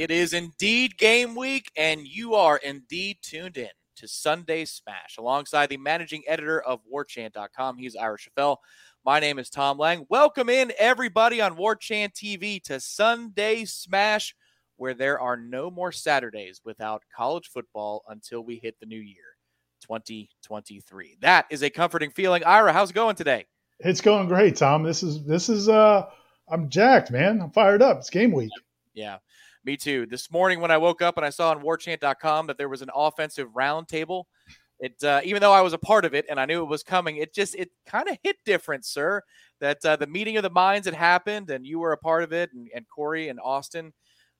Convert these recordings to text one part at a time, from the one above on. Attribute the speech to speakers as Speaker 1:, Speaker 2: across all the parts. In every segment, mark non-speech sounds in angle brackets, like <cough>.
Speaker 1: It is indeed game week, and you are indeed tuned in to Sunday Smash alongside the managing editor of WarChant.com. He's Ira Schoffel. My name is Tom Lang. Welcome in, everybody, on WarChant TV to Sunday Smash, where there are no more Saturdays without college football until we hit the new year, 2023. That is a comforting feeling. Ira, how's it going today?
Speaker 2: It's going great, Tom. This is this is uh I'm jacked, man. I'm fired up. It's game week.
Speaker 1: Yeah, me too. This morning when I woke up and I saw on warchant.com that there was an offensive roundtable, it uh, even though I was a part of it and I knew it was coming, it just it kind of hit different, sir. That uh, the meeting of the minds had happened and you were a part of it, and, and Corey and Austin.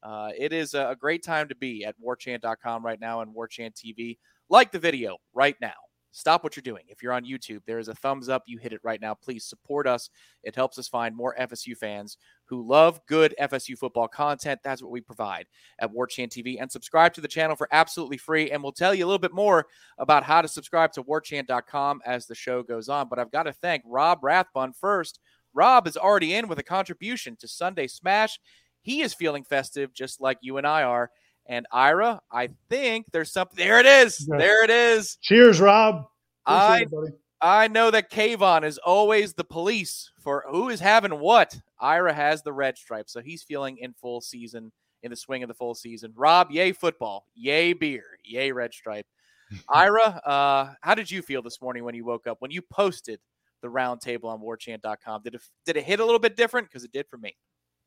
Speaker 1: Uh, it is a, a great time to be at warchant.com right now and warchant TV. Like the video right now stop what you're doing. If you're on YouTube, there is a thumbs up. You hit it right now. Please support us. It helps us find more FSU fans who love good FSU football content. That's what we provide at Warchant TV. And subscribe to the channel for absolutely free. And we'll tell you a little bit more about how to subscribe to warchant.com as the show goes on. But I've got to thank Rob Rathbun first. Rob is already in with a contribution to Sunday Smash. He is feeling festive just like you and I are. And Ira, I think there's something. There it is.
Speaker 2: Yeah.
Speaker 1: There it is.
Speaker 2: Cheers, Rob.
Speaker 1: I
Speaker 2: it.
Speaker 1: I know that Kayvon is always the police for who is having what. Ira has the red stripe, so he's feeling in full season, in the swing of the full season. Rob, yay football, yay beer, yay red stripe. <laughs> Ira, uh, how did you feel this morning when you woke up when you posted the roundtable on warchant.com? Did it did it hit a little bit different? Because it did for me.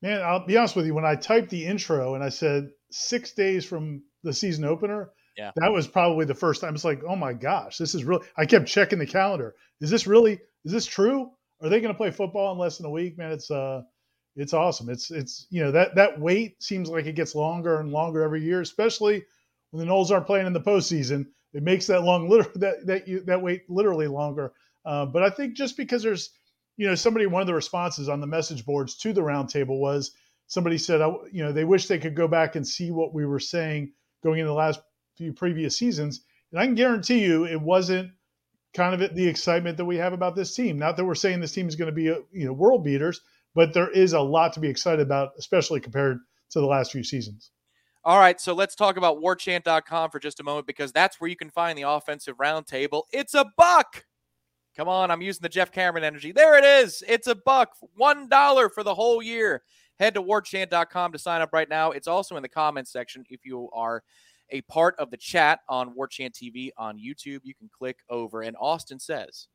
Speaker 2: Man, I'll be honest with you. When I typed the intro and I said six days from the season opener,
Speaker 1: Yeah.
Speaker 2: that was probably the first time. It's like, oh my gosh, this is really. I kept checking the calendar. Is this really? Is this true? Are they going to play football in less than a week? Man, it's uh, it's awesome. It's it's you know that that wait seems like it gets longer and longer every year, especially when the Noles aren't playing in the postseason. It makes that long liter- <laughs> that that you that wait literally longer. Uh, but I think just because there's you know, somebody, one of the responses on the message boards to the roundtable was somebody said, I- you know, they wish they could go back and see what we were saying going into the last few previous seasons. And I can guarantee you it wasn't kind of the excitement that we have about this team. Not that we're saying this team is going to be, a, you know, world beaters, but there is a lot to be excited about, especially compared to the last few seasons.
Speaker 1: All right, so let's talk about warchant.com for just a moment because that's where you can find the offensive roundtable. It's a buck. Come on, I'm using the Jeff Cameron energy. There it is. It's a buck. $1 for the whole year. Head to warchant.com to sign up right now. It's also in the comments section if you are a part of the chat on Warchant TV on YouTube. You can click over. And Austin says,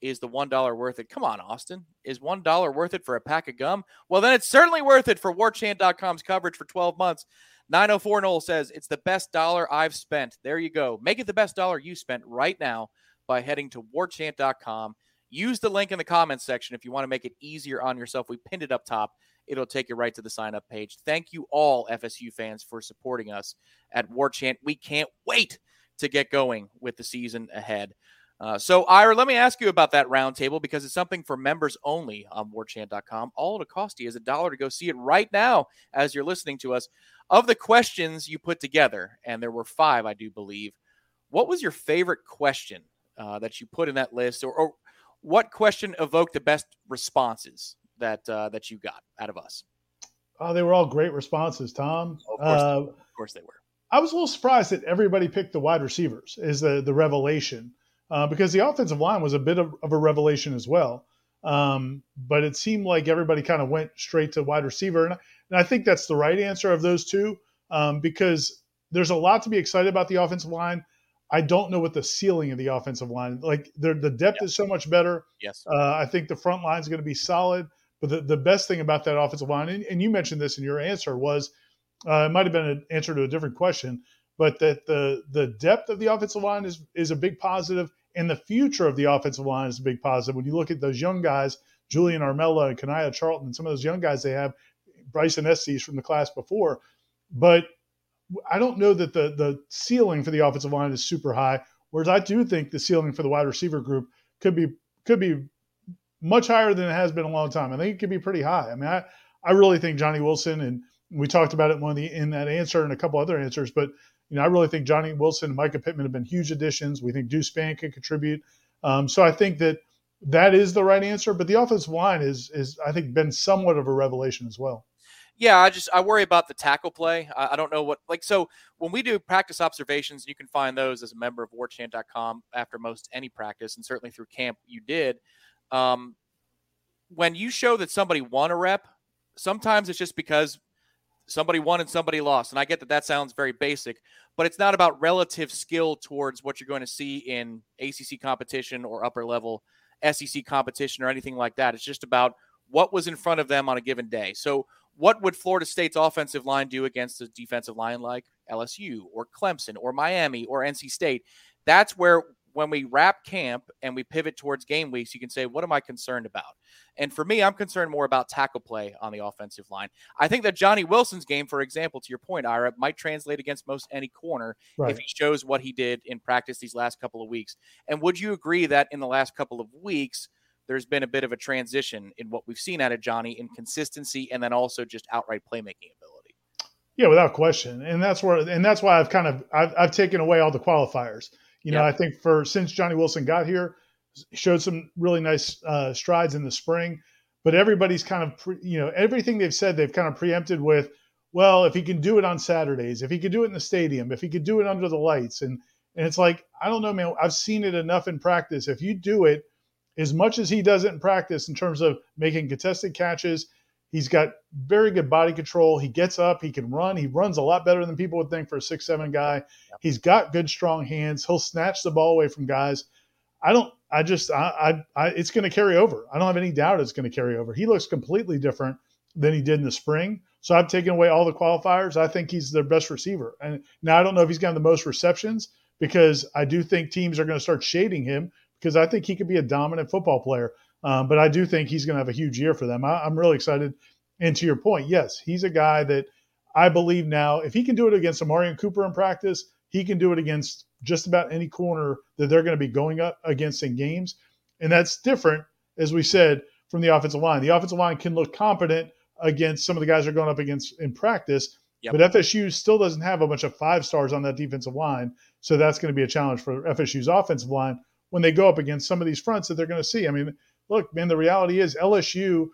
Speaker 1: Is the $1 worth it? Come on, Austin. Is $1 worth it for a pack of gum? Well, then it's certainly worth it for warchant.com's coverage for 12 months. 904 Noel says, It's the best dollar I've spent. There you go. Make it the best dollar you spent right now by heading to warchant.com. Use the link in the comments section if you want to make it easier on yourself. We pinned it up top. It'll take you right to the sign up page. Thank you all, FSU fans, for supporting us at Warchant. We can't wait to get going with the season ahead. Uh, so, Ira, let me ask you about that roundtable because it's something for members only on warchant.com. All it'll cost you is a dollar to go see it right now as you're listening to us. Of the questions you put together, and there were five, I do believe, what was your favorite question uh, that you put in that list, or, or what question evoked the best responses that uh, that you got out of us?
Speaker 2: Oh, they were all great responses, Tom.
Speaker 1: Oh, of, course
Speaker 2: uh,
Speaker 1: of course they were.
Speaker 2: I was a little surprised that everybody picked the wide receivers as the the revelation uh, because the offensive line was a bit of, of a revelation as well. Um, but it seemed like everybody kind of went straight to wide receiver, and, and I think that's the right answer of those two um, because there's a lot to be excited about the offensive line. I don't know what the ceiling of the offensive line like. The depth is so much better.
Speaker 1: Yes,
Speaker 2: uh, I think the front line is going to be solid. But the, the best thing about that offensive line, and, and you mentioned this in your answer, was uh, it might have been an answer to a different question, but that the the depth of the offensive line is is a big positive, and the future of the offensive line is a big positive. When you look at those young guys, Julian Armella and Kanaya Charlton, and some of those young guys they have, Bryson Estes from the class before, but I don't know that the the ceiling for the offensive line is super high. Whereas I do think the ceiling for the wide receiver group could be could be much higher than it has been a long time. I think it could be pretty high. I mean, I, I really think Johnny Wilson and we talked about it in the in that answer and a couple other answers, but you know, I really think Johnny Wilson and Mycah Pittman have been huge additions. We think Deuce Spann can contribute. Um, so I think that that is the right answer. But the offensive line is is I think been somewhat of a revelation as well.
Speaker 1: Yeah, I just I worry about the tackle play. I, I, don't know what like so when we do practice observations, you can find those as a member of warchant.com after most any practice, and certainly through camp you did. Um, when you show that somebody won a rep, sometimes it's just because somebody won and somebody lost. And I get that that sounds very basic, but it's not about relative skill towards what you're going to see in ACC competition or upper level SEC competition or anything like that. It's just about what was in front of them on a given day. So, what would Florida State's offensive line do against a defensive line like LSU or Clemson or Miami or NC State? That's where when we wrap camp and we pivot towards game weeks, you can say, what am I concerned about? And for me, I'm concerned more about tackle play on the offensive line. I think that Johnny Wilson's game, for example, to your point, Ira, might translate against most any corner right. if he shows what he did in practice these last couple of weeks. And would you agree that in the last couple of weeks, there's been a bit of a transition in what we've seen out of Johnny in consistency and then also just outright playmaking ability?
Speaker 2: Yeah, without question. And that's where and that's why I've kind of I've, I've taken away all the qualifiers you know, I think for since Johnny Wilson got here, showed some really nice uh, strides in the spring, but everybody's kind of, pre, you know, everything they've said they've kind of preempted with, well, if he can do it on Saturdays, if he could do it in the stadium, if he could do it under the lights, and and it's like I don't know, man. I've seen it enough in practice. If you do it as much as he does it in practice in terms of making contested catches, He's got very good body control. He gets up. He can run. He runs a lot better than people would think for a six seven guy. Yep. He's got good strong hands. He'll snatch the ball away from guys. I don't. I just. I. I, I it's going to carry over. I don't have any doubt it's going to carry over. He looks completely different than he did in the spring. So I've taken away all the qualifiers. I think he's their best receiver. And now I don't know if he's gotten the most receptions because I do think teams are going to start shading him because I think he could be a dominant football player. Um, but I do think he's going to have a huge year for them. I, I'm really excited. And to your point, yes, he's a guy that I believe now, if he can do it against Omarion Cooper in practice, he can do it against just about any corner that they're going to be going up against in games. And that's different, as we said, from the offensive line. The offensive line can look competent against some of the guys they're going up against in practice. Yep. But FSU still doesn't have a bunch of five stars on that defensive line. So that's going to be a challenge for FSU's offensive line when they go up against some of these fronts that they're going to see. I mean, look, man, the reality is LSU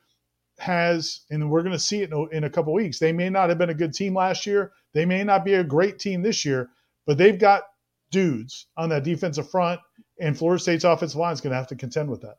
Speaker 2: has, and we're going to see it in a, in a couple weeks. They may not have been a good team last year. They may not be a great team this year, but they've got dudes on that defensive front, and Florida State's offensive line is going to have to contend with that.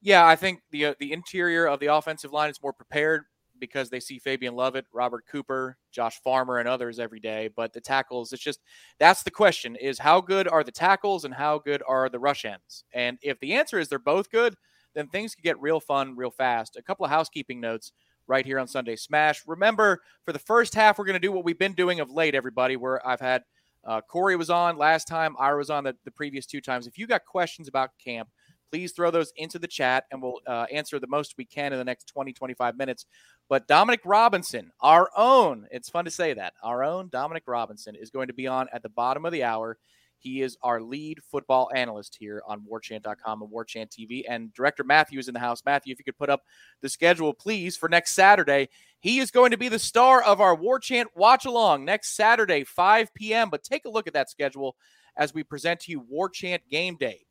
Speaker 1: Yeah, I think the uh, the interior of the offensive line is more prepared because they see Fabian Lovett, Robert Cooper, Josh Farmer, and others every day. But the tackles, it's just that's the question: is how good are the tackles and how good are the rush ends? And if the answer is they're both good, then things could get real fun real fast. A couple of housekeeping notes right here on Sunday Smash. Remember, for the first half, we're going to do what we've been doing of late, everybody, where I've had uh, Corey was on last time, I was on the, the previous two times. If you got questions about camp, please throw those into the chat and we'll uh, answer the most we can in the next 20, 25 minutes. But Dominic Robinson, our own, it's fun to say that, our own Dominic Robinson is going to be on at the bottom of the hour. He is our lead football analyst here on warchant.com and warchant TV. And Director Matthew is in the house. Matthew, if you could put up the schedule, please, for next Saturday. He is going to be the star of our Warchant watch along next Saturday, 5 p.m. But take a look at that schedule as we present to you Warchant Game Day.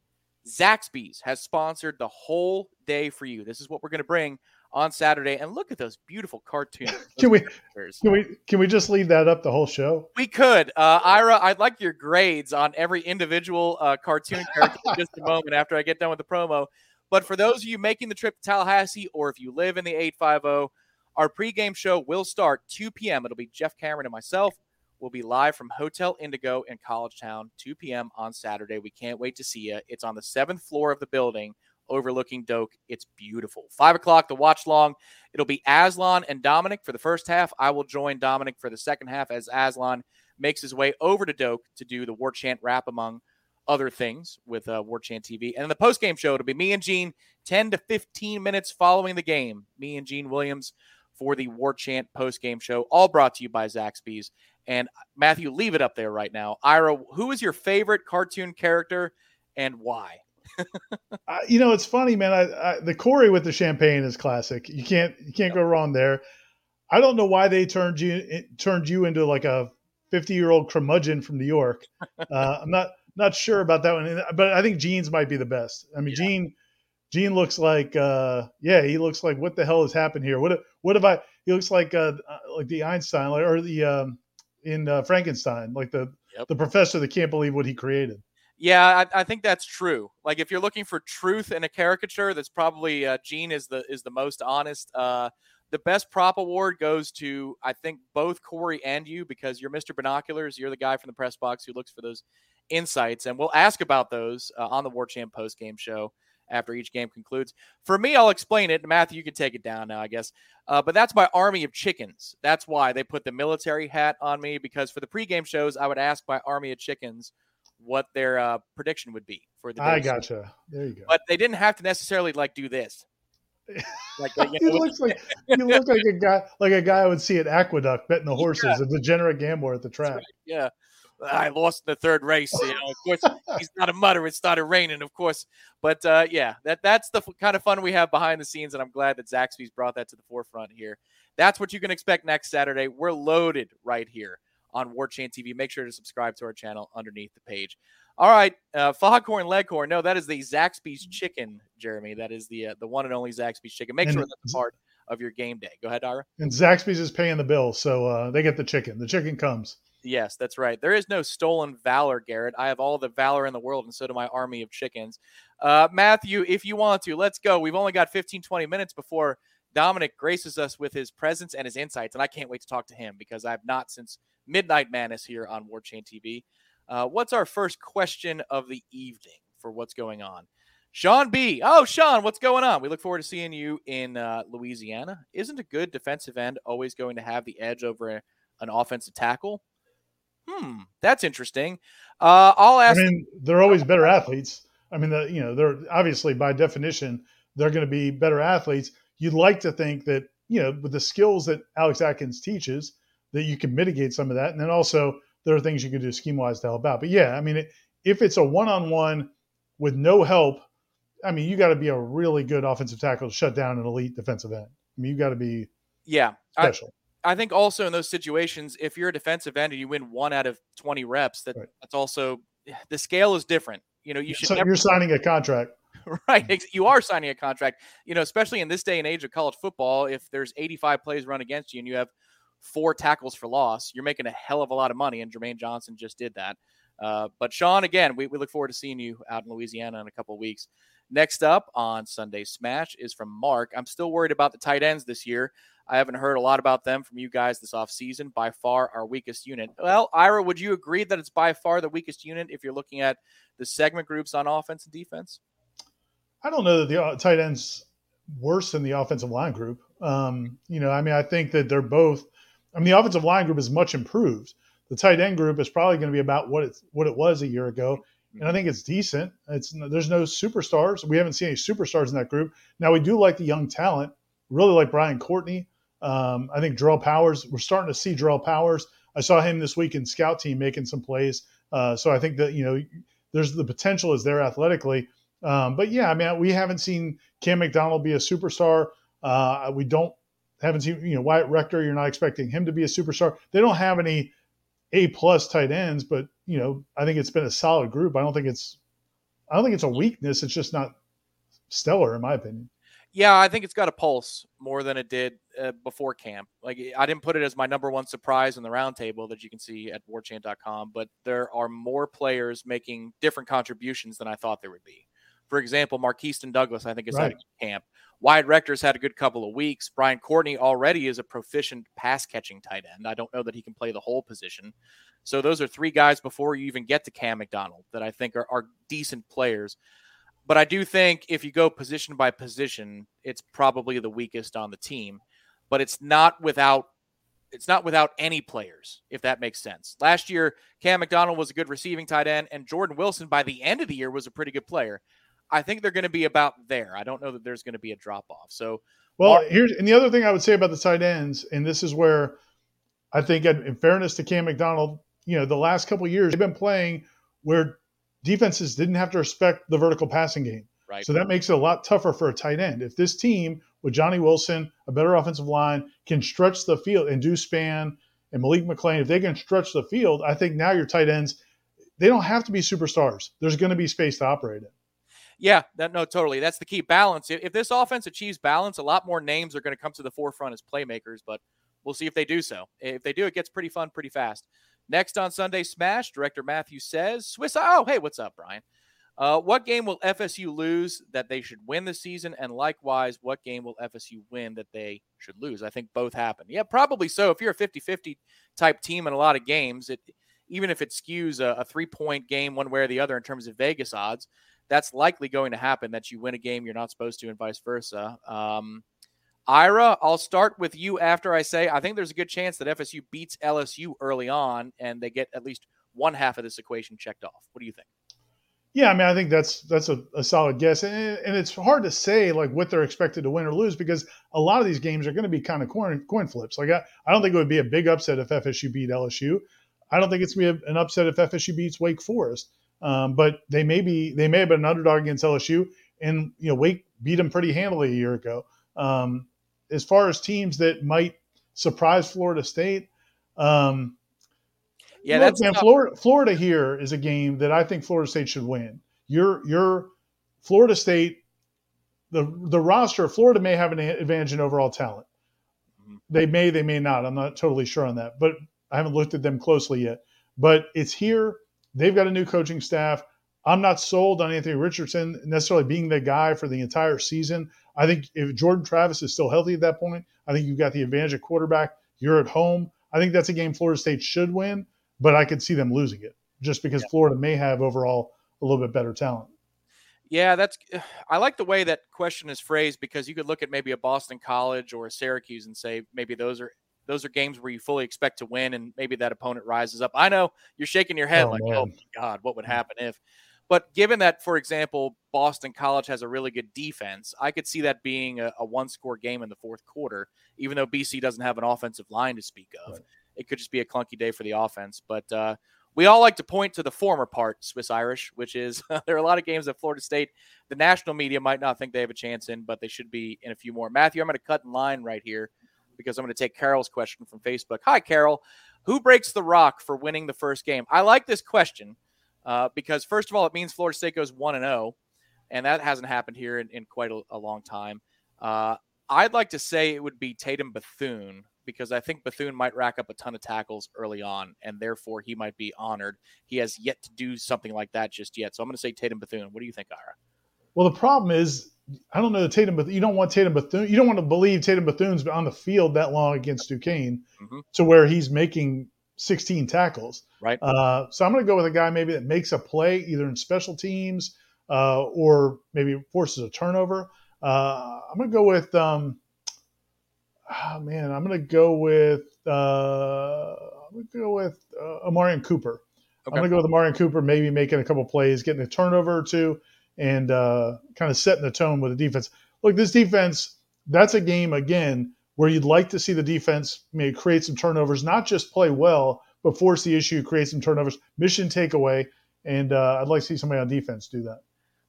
Speaker 1: Zaxby's has sponsored the whole day for you. This is what we're going to bring on Saturday. And look at those beautiful cartoons. <laughs>
Speaker 2: can we can we can we just leave that up the whole show?
Speaker 1: We could. Uh, Ira, I'd like your grades on every individual uh, cartoon <laughs> character in just a moment after I get done with the promo. But for those of you making the trip to Tallahassee, or if you live in the 850, our pregame show will start 2 p.m. It'll be Jeff Cameron and myself. We'll be live from Hotel Indigo in College Town, 2 p.m. on Saturday. We can't wait to see you. It's on the seventh floor of the building overlooking Doak. It's beautiful. Five o'clock, the watch long. It'll be Aslan and Dominic for the first half. I will join Dominic for the second half as Aslan makes his way over to Doak to do the War Chant rap among other things with uh, War Chant TV. And the post game show, it'll be me and Gene, 10 to 15 minutes following the game. Me and Gene Williams for the War Chant post game show, all brought to you by Zaxby's. And Matthew, leave it up there right now. Ira, who is your favorite cartoon character and why? <laughs>
Speaker 2: uh, you know, it's funny, man. I, I, the Corey with the champagne is classic. You can't you can't go wrong there. I don't know why they turned you turned you into like a fifty year old curmudgeon from New York. <laughs> Uh, I'm not not sure about that one, but I think Gene's might be the best. I mean, yeah. Gene Gene looks like uh, yeah, he looks like what the hell has happened here? What what have I? He looks like uh, uh like the Einstein or the um, in uh, Frankenstein, like the yep. the professor that can't believe what he created.
Speaker 1: Yeah, I, I, think that's true. Like if you're looking for truth in a caricature, that's probably uh, Gene is the is the most honest. Uh, the best prop award goes to I think both Corey and you because you're Mr. Binoculars. You're the guy from the press box who looks for those insights, and we'll ask about those uh, on the War Chant post game show after each game concludes. For me, I'll explain it. Matthew, you can take it down now, I guess. Uh, but that's my army of chickens. That's why they put the military hat on me because for the pregame shows, I would ask my army of chickens what their uh, prediction would be for the.
Speaker 2: I gotcha. There you go.
Speaker 1: But they didn't have to necessarily like do this.
Speaker 2: Like <laughs> you know, he looks like you look like a guy like a guy I would see at Aqueduct betting the <laughs> horses, yeah. a degenerate gambler at the track. Right.
Speaker 1: Yeah. I lost the third race. You know, of course, he's not a mudder. It started raining, of course. But uh, yeah, that that's the f- kind of fun we have behind the scenes, and I'm glad that Zaxby's brought that to the forefront here. That's what you can expect next Saturday. We're loaded right here on War Chant TV. Make sure to subscribe to our channel underneath the page. All right, uh, foghorn leghorn. No, that is the Zaxby's chicken, Jeremy. That is the uh, the one and only Zaxby's chicken. Make and sure that's part of your game day. Go ahead, Ira.
Speaker 2: And Zaxby's is paying the bill, so uh, they get the chicken. The chicken comes.
Speaker 1: Yes, that's right. There is no stolen valor, Garrett. I have all the valor in the world, and so do my army of chickens. Uh, Matthew, if you want to, let's go. We've only got 15, 20 minutes before Dominic graces us with his presence and his insights, and I can't wait to talk to him because I've not since Midnight Madness here on War Chant TV. Uh, what's our first question of the evening for what's going on? Sean B. Oh, Sean, what's going on? We look forward to seeing you in uh, Louisiana. Isn't a good defensive end always going to have the edge over a, an offensive tackle? Hmm, that's interesting. Uh, I'll ask.
Speaker 2: I mean, they're always better athletes. I mean, the, you know, they're obviously by definition they're going to be better athletes. You'd like to think that you know, with the skills that Alex Atkins teaches, that you can mitigate some of that. And then also there are things you can do scheme wise to help out. But yeah, I mean, it, if it's a one on one with no help, I mean, you got to be a really good offensive tackle to shut down an elite defensive end. I mean, you got to be
Speaker 1: yeah
Speaker 2: special.
Speaker 1: I, think also in those situations, if you're a defensive end and you win one out of 20 reps, that right. that's also the scale is different. You know, you should.
Speaker 2: So never, you're signing a contract. <laughs>
Speaker 1: Right. You are signing a contract. You know, especially in this day and age of college football, if there's 85 plays run against you and you have four tackles for loss, you're making a hell of a lot of money. And Jermaine Johnson just did that. Uh, but Sean, again, we, we look forward to seeing you out in Louisiana in a couple weeks. Next up on Sunday Smash is from Mark. I'm still worried about the tight ends this year. I haven't heard a lot about them from you guys this offseason. By far our weakest unit. Well, Ira, would you agree that it's by far the weakest unit if you're looking at the segment groups on offense and defense?
Speaker 2: I don't know that the uh, tight ends worse than the offensive line group. Um, you know, I mean, I think that they're both I mean, the offensive line group is much improved. The tight end group is probably going to be about what it's what it was a year ago, and I think it's decent. It's there's no superstars. We haven't seen any superstars in that group. Now we do like the young talent. Really like Brian Courtney. Um, I think Darrell Powers. We're starting to see Darrell Powers. I saw him this week in scout team making some plays. Uh, so I think that you know there's the potential is there athletically. Um, but yeah, I mean we haven't seen Cam McDonald be a superstar. Uh, we don't haven't seen, you know, Wyatt Rector, you're not expecting him to be a superstar. They don't have any A plus tight ends, but, you know, I think it's been a solid group. I don't think it's I don't think it's a weakness. It's just not stellar, in my opinion.
Speaker 1: Yeah, I think it's got a pulse more than it did uh, before camp. Like I didn't put it as my number one surprise in the roundtable that you can see at warchant.com, but there are more players making different contributions than I thought there would be. For example, Markeston Douglas, I think, is right. at camp. Wyatt Rector's had a good couple of weeks. Brian Courtney already is a proficient pass catching tight end. I don't know that he can play the whole position. So those are three guys before you even get to Cam McDonald that I think are, are decent players. But I do think if you go position by position, it's probably the weakest on the team. But it's not without it's not without any players, if that makes sense. Last year, Cam McDonald was a good receiving tight end, and Jordan Wilson by the end of the year was a pretty good player. I think they're going to be about there. I don't know that there's going to be a drop off. So,
Speaker 2: well, Mark- here's and the other thing I would say about the tight ends, and this is where I think, in fairness to Cam McDonald, you know, the last couple years they've been playing where defenses didn't have to respect the vertical passing game.
Speaker 1: Right.
Speaker 2: So that makes it a lot tougher for a tight end. If this team with Johnny Wilson, a better offensive line, can stretch the field and Deuce Spann and Malik McClain, if they can stretch the field, I think now your tight ends, they don't have to be superstars. There's going to be space to operate in.
Speaker 1: Yeah, that no, totally. That's the key balance. If, if this offense achieves balance, a lot more names are going to come to the forefront as playmakers, but we'll see if they do so. If they do, it gets pretty fun pretty fast. Next on Sunday Smash, director Matthew says, Swiss. Oh, hey, what's up, Brian? Uh, what game will FSU lose that they should win this season? And likewise, what game will FSU win that they should lose? I think both happen. Yeah, probably so. If you're a 50 50 type team in a lot of games, it even if it skews a, a three point game one way or the other in terms of Vegas odds, that's likely going to happen that you win a game you're not supposed to and vice versa. Um, Ira, I'll start with you after I say I think there's a good chance that FSU beats LSU early on and they get at least one half of this equation checked off. What do you think?
Speaker 2: Yeah, I mean, I think that's that's a, a solid guess, and, and, it's hard to say like what they're expected to win or lose because a lot of these games are going to be kind of coin coin flips. Like I, I don't think it would be a big upset if FSU beat LSU. I don't think it's going to be an upset if FSU beats Wake Forest. Um, but they may be they may have been an underdog against LSU, and you know Wake beat them pretty handily a year ago. Um, as far as teams that might surprise Florida State, um,
Speaker 1: yeah, look, that's
Speaker 2: man, Florida. Florida here is a game that I think Florida State should win. Your your Florida State, the the roster, Florida may have an advantage in overall talent. Mm-hmm. They may, they may not. I'm not totally sure on that, but I haven't looked at them closely yet. But it's here. They've got a new coaching staff. I'm not sold on Anthony Richardson necessarily being the guy for the entire season. I think if Jordan Travis is still healthy at that point, I think you've got the advantage of quarterback. You're at home. I think that's a game Florida State should win, but I could see them losing it just because yeah. Florida may have overall a little bit better talent.
Speaker 1: Yeah, that's. I like the way that question is phrased because you could look at maybe a Boston College or a Syracuse and say maybe those are those are games where you fully expect to win, and maybe that opponent rises up. I know you're shaking your head oh, like, man. "Oh my God, what would mm. happen if?" But given that, for example, Boston College has a really good defense, I could see that being a, a one score game in the fourth quarter, even though BC doesn't have an offensive line to speak of. Right. It could just be a clunky day for the offense. But uh, we all like to point to the former part, Swiss Irish, which is <laughs> there are a lot of games that Florida State, the national media might not think they have a chance in, but they should be in a few more. Matthew, I'm going to cut in line right here because I'm going to take Carol's question from Facebook. Hi, Carol. Who breaks the rock for winning the first game? I like this question uh, because first of all, it means Florida State goes one and zero, oh, and that hasn't happened here in, in quite a, a, long time. Uh, I'd like to say it would be Tatum Bethune because I think Bethune might rack up a ton of tackles early on, and therefore he might be honored. He has yet to do something like that just yet. So I'm going to say Tatum Bethune. What do you think, Ira?
Speaker 2: Well, the problem is, I don't know the Tatum, but you don't want Tatum Bethune. You don't want to believe Tatum Bethune's been on the field that long against Duquesne mm-hmm. to where he's making 16 tackles.
Speaker 1: Right.
Speaker 2: Uh, so I'm going to go with a guy maybe that makes a play either in special teams uh, or maybe forces a turnover. Uh, I'm going to go with, um, oh man, I'm going to go with, uh, I'm going to go with uh, Omarion Cooper. Okay. I'm going to go with Omarion Cooper, maybe making a couple plays, getting a turnover or two, and uh, kind of setting the tone with the defense. Look, this defense, that's a game again where you'd like to see the defense maybe create some turnovers, not just play well, but force the issue, create some turnovers, mission takeaway. And uh, I'd like to see somebody on defense do that.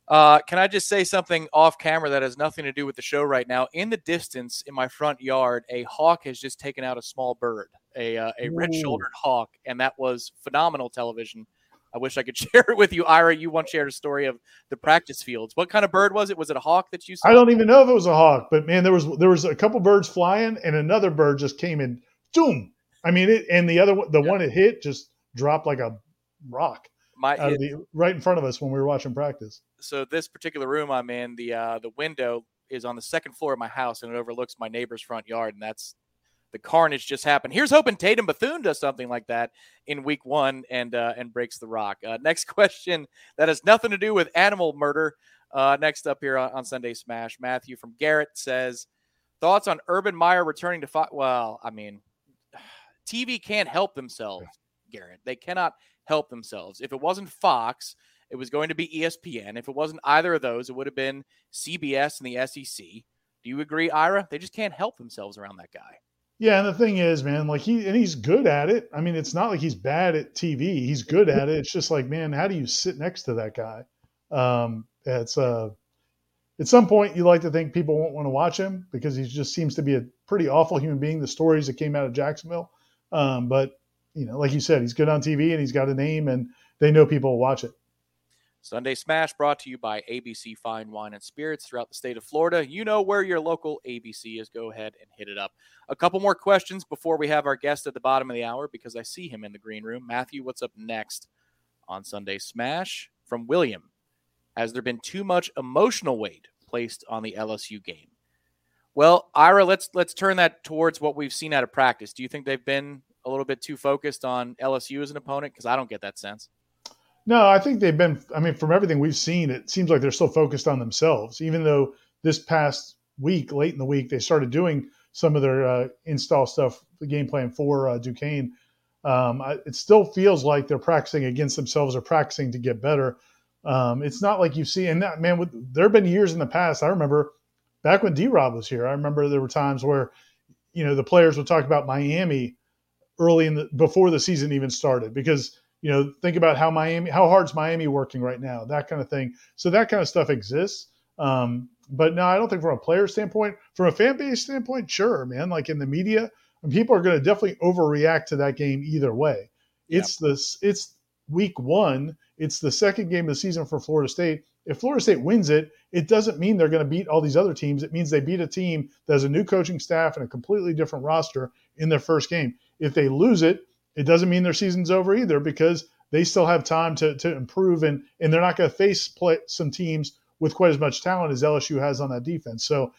Speaker 1: Uh, can I just say something off camera that has nothing to do with the show right now? In the distance, in my front yard, a hawk has just taken out a small bird, a uh, a red-shouldered hawk, and that was phenomenal television. I wish I could <laughs> share it with you, Ira. You once shared a story of the practice fields. What kind of bird was it? Was it a hawk that you saw?
Speaker 2: I don't even know if it was a hawk, but man, there was there was a couple birds flying, and another bird just came in, boom. I mean, it, and the other one, the yeah. one it hit, just dropped like a rock. My, it, the, right in front of us when we were watching practice.
Speaker 1: So this particular room I'm in, the uh, the window is on the second floor of my house, and it overlooks my neighbor's front yard, and that's the carnage just happened. Here's hoping Tatum Bethune does something like that in week one and uh, and breaks the rock. Uh, next <laughs> question that has nothing to do with animal murder. Uh, next up here on, on, Sunday Smash, Matthew from Garrett says thoughts on Urban Meyer returning to Fox. Well, I mean, <sighs> TV can't help themselves, Garrett. They cannot help themselves. If it wasn't Fox, it was going to be ESPN. If it wasn't either of those, it would have been CBS and the SEC. Do you agree, Ira? They just can't help themselves around that guy.
Speaker 2: Yeah, and the thing is, man, like he and he's good at it. I mean, it's not like he's bad at TV. He's good at it. It's just like, man, how do you sit next to that guy? Um, it's uh at some point you like to think people won't want to watch him because he just seems to be a pretty awful human being. The stories that came out of Jacksonville. Um, but you know, like you said, he's good on TV and he's got a name and they know people will watch it.
Speaker 1: Sunday Smash brought to you by ABC Fine Wine and Spirits throughout the state of Florida. You know where your local ABC is. Go ahead and hit it up. A couple more questions before we have our guest at the bottom of the hour because I see him in the green room. Matthew, what's up next on Sunday Smash? From William Has there been too much emotional weight placed on the LSU game? Well, Ira, let's let's turn that towards what we've seen out of practice. Do you think they've been a little bit too focused on LSU as an opponent? Because I don't get that sense.
Speaker 2: No, I think they've been. I mean, from everything we've seen, it seems like they're still focused on themselves. Even though this past week, late in the week, they started doing some of their uh, install stuff, the game plan for uh, Duquesne. Um, I, it still feels like they're practicing against themselves or practicing to get better. Um, it's not like you see, and that man, with, there have been years in the past. I remember back when D Rob was here. I remember there were times where, you know, the players would talk about Miami early in the before the season even started because you know, think about how Miami, how hard's Miami working right now, that kind of thing. So that kind of stuff exists. Um, but no, I don't think from a player standpoint, from a fan base standpoint, sure, man. Like in the media, people are going to definitely overreact to that game either way. It's yeah. this, it's week one. It's the second game of the season for Florida State. If Florida State wins it, it doesn't mean they're going to beat all these other teams. It means they beat a team that has a new coaching staff and a completely different roster in their first game. If they lose it, it doesn't mean their season's over either because they still have time to, to improve and, and they're not going to face play, some teams with quite as much talent as LSU has on that defense. So,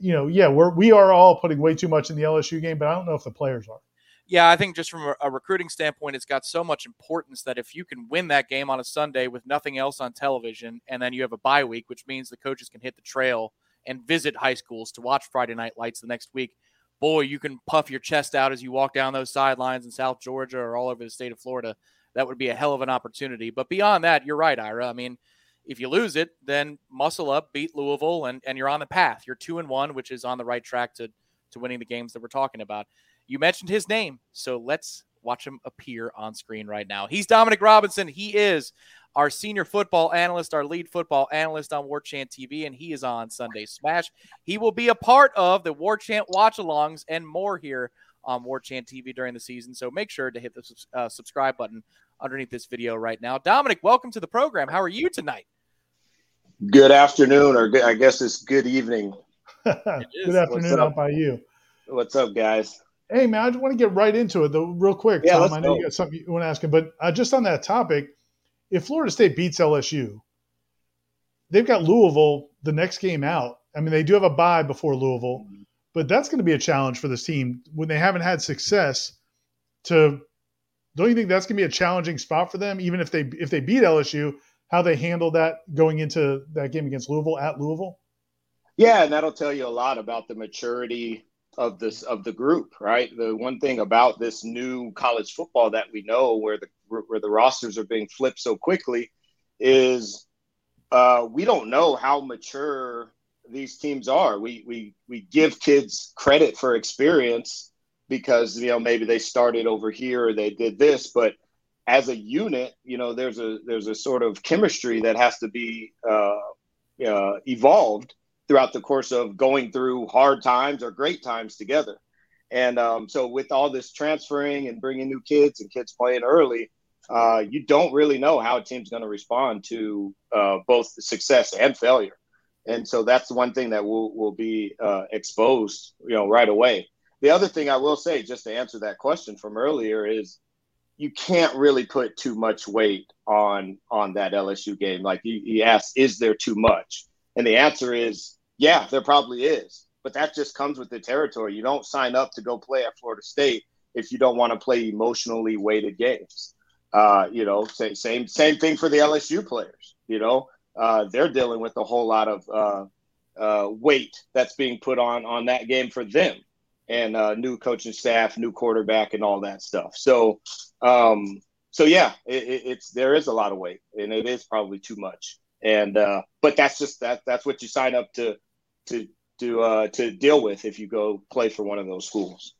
Speaker 2: you know, yeah, we're, we are all putting way too much in the LSU game, but I don't know if the players are.
Speaker 1: Yeah, I think just from a, a, recruiting standpoint, it's got so much importance that if you can win that game on a Sunday with nothing else on television, and then you have a bye week, which means the coaches can hit the trail and visit high schools to watch Friday Night Lights the next week, boy, you can puff your chest out as you walk down those sidelines in South Georgia or all over the state of Florida. That would be a hell of an opportunity. But beyond that, you're right, Ira. I mean, if you lose it, then muscle up, beat Louisville, and, and you're on the path. You're two and one, which is on the right track to to winning the games that we're talking about. You mentioned his name, so let's watch him appear on screen right now. He's Dominic Robinson. He is our senior football analyst, our lead football analyst on War Chant TV, and he is on Sunday Smash. He will be a part of the War Chant watch alongs and more here on War Chant TV during the season. So make sure to hit the uh, subscribe button underneath this video right now. Dominic, welcome to the program. How are you tonight?
Speaker 3: Good afternoon, or good, I guess it's good evening. <laughs>
Speaker 2: good afternoon out by you.
Speaker 3: What's up, guys?
Speaker 2: Hey, man, I just want to get right into it, though, real quick. Yeah, Tom, I know go. you got something you want to ask him, but uh, just on that topic, if Florida State beats LSU, they've got Louisville the next game out. I mean, they do have a bye before Louisville, but that's going to be a challenge for this team when they haven't had success. To don't you think that's going to be a challenging spot for them, even if they if they beat LSU? How they handle that going into that game against Louisville at Louisville?
Speaker 3: Yeah, and that'll tell you a lot about the maturity of this of the group, right? The one thing about this new college football that we know, where the where the rosters are being flipped so quickly, is uh, we don't know how mature these teams are. We we we give kids credit for experience because you know maybe they started over here or they did this, but as a unit, you know, there's a there's a sort of chemistry that has to be uh, uh, evolved throughout the course of going through hard times or great times together. And um, so, with all this transferring and bringing new kids and kids playing early, uh, you don't really know how a team's going to respond to uh, both success and failure. And so that's one thing that will will be uh, exposed, you know, right away. The other thing I will say, just to answer that question from earlier, is you can't really put too much weight on on that LSU game. Like he, he asked, is there too much? And the answer is, yeah, there probably is. But that just comes with the territory. You don't sign up to go play at Florida State if you don't want to play emotionally weighted games. Uh, you know, same same same thing for the LSU players. You know, uh, they're dealing with a whole lot of uh, uh, weight that's being put on on that game for them, and uh, new coaching staff, new quarterback, and all that stuff. So, um, so yeah, it, it's there is a lot of weight, and it is probably too much. And uh, but that's just that that's what you sign up to to to uh, to deal with if you go play for one of those schools.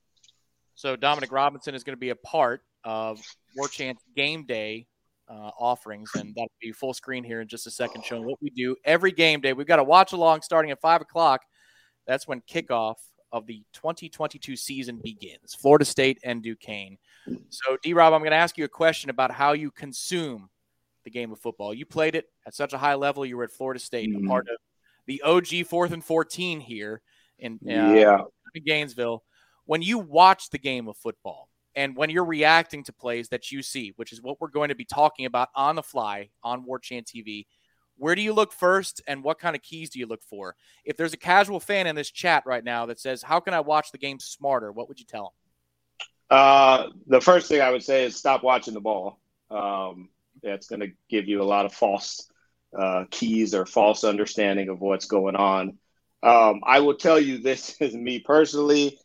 Speaker 1: So Dominic Robinson is going to be a part of War Chant Game Day uh, offerings, and that'll be full screen here in just a second, showing what we do every game day. We've got a watch along starting at five o'clock. That's when kickoff of the 2022 season begins. Florida State and Duquesne. So, D. Rob, I'm going to ask you a question about how you consume the game of football. You played it at such a high level. You were at Florida State, mm-hmm. a part of the OG fourth and 14 here in uh,
Speaker 3: yeah.
Speaker 1: Gainesville. When you watch the game of football, and when you're reacting to plays that you see, which is what we're going to be talking about on the fly on War Chant TV, where do you look first and what kind of keys do you look for? If there's a casual fan in this chat right now that says, How can I watch the game smarter? What would you tell
Speaker 3: them? Uh, the first thing I would say is stop watching the ball. Um, that's going to give you a lot of false uh, keys or false understanding of what's going on. Um, I will tell you this <laughs> is me personally.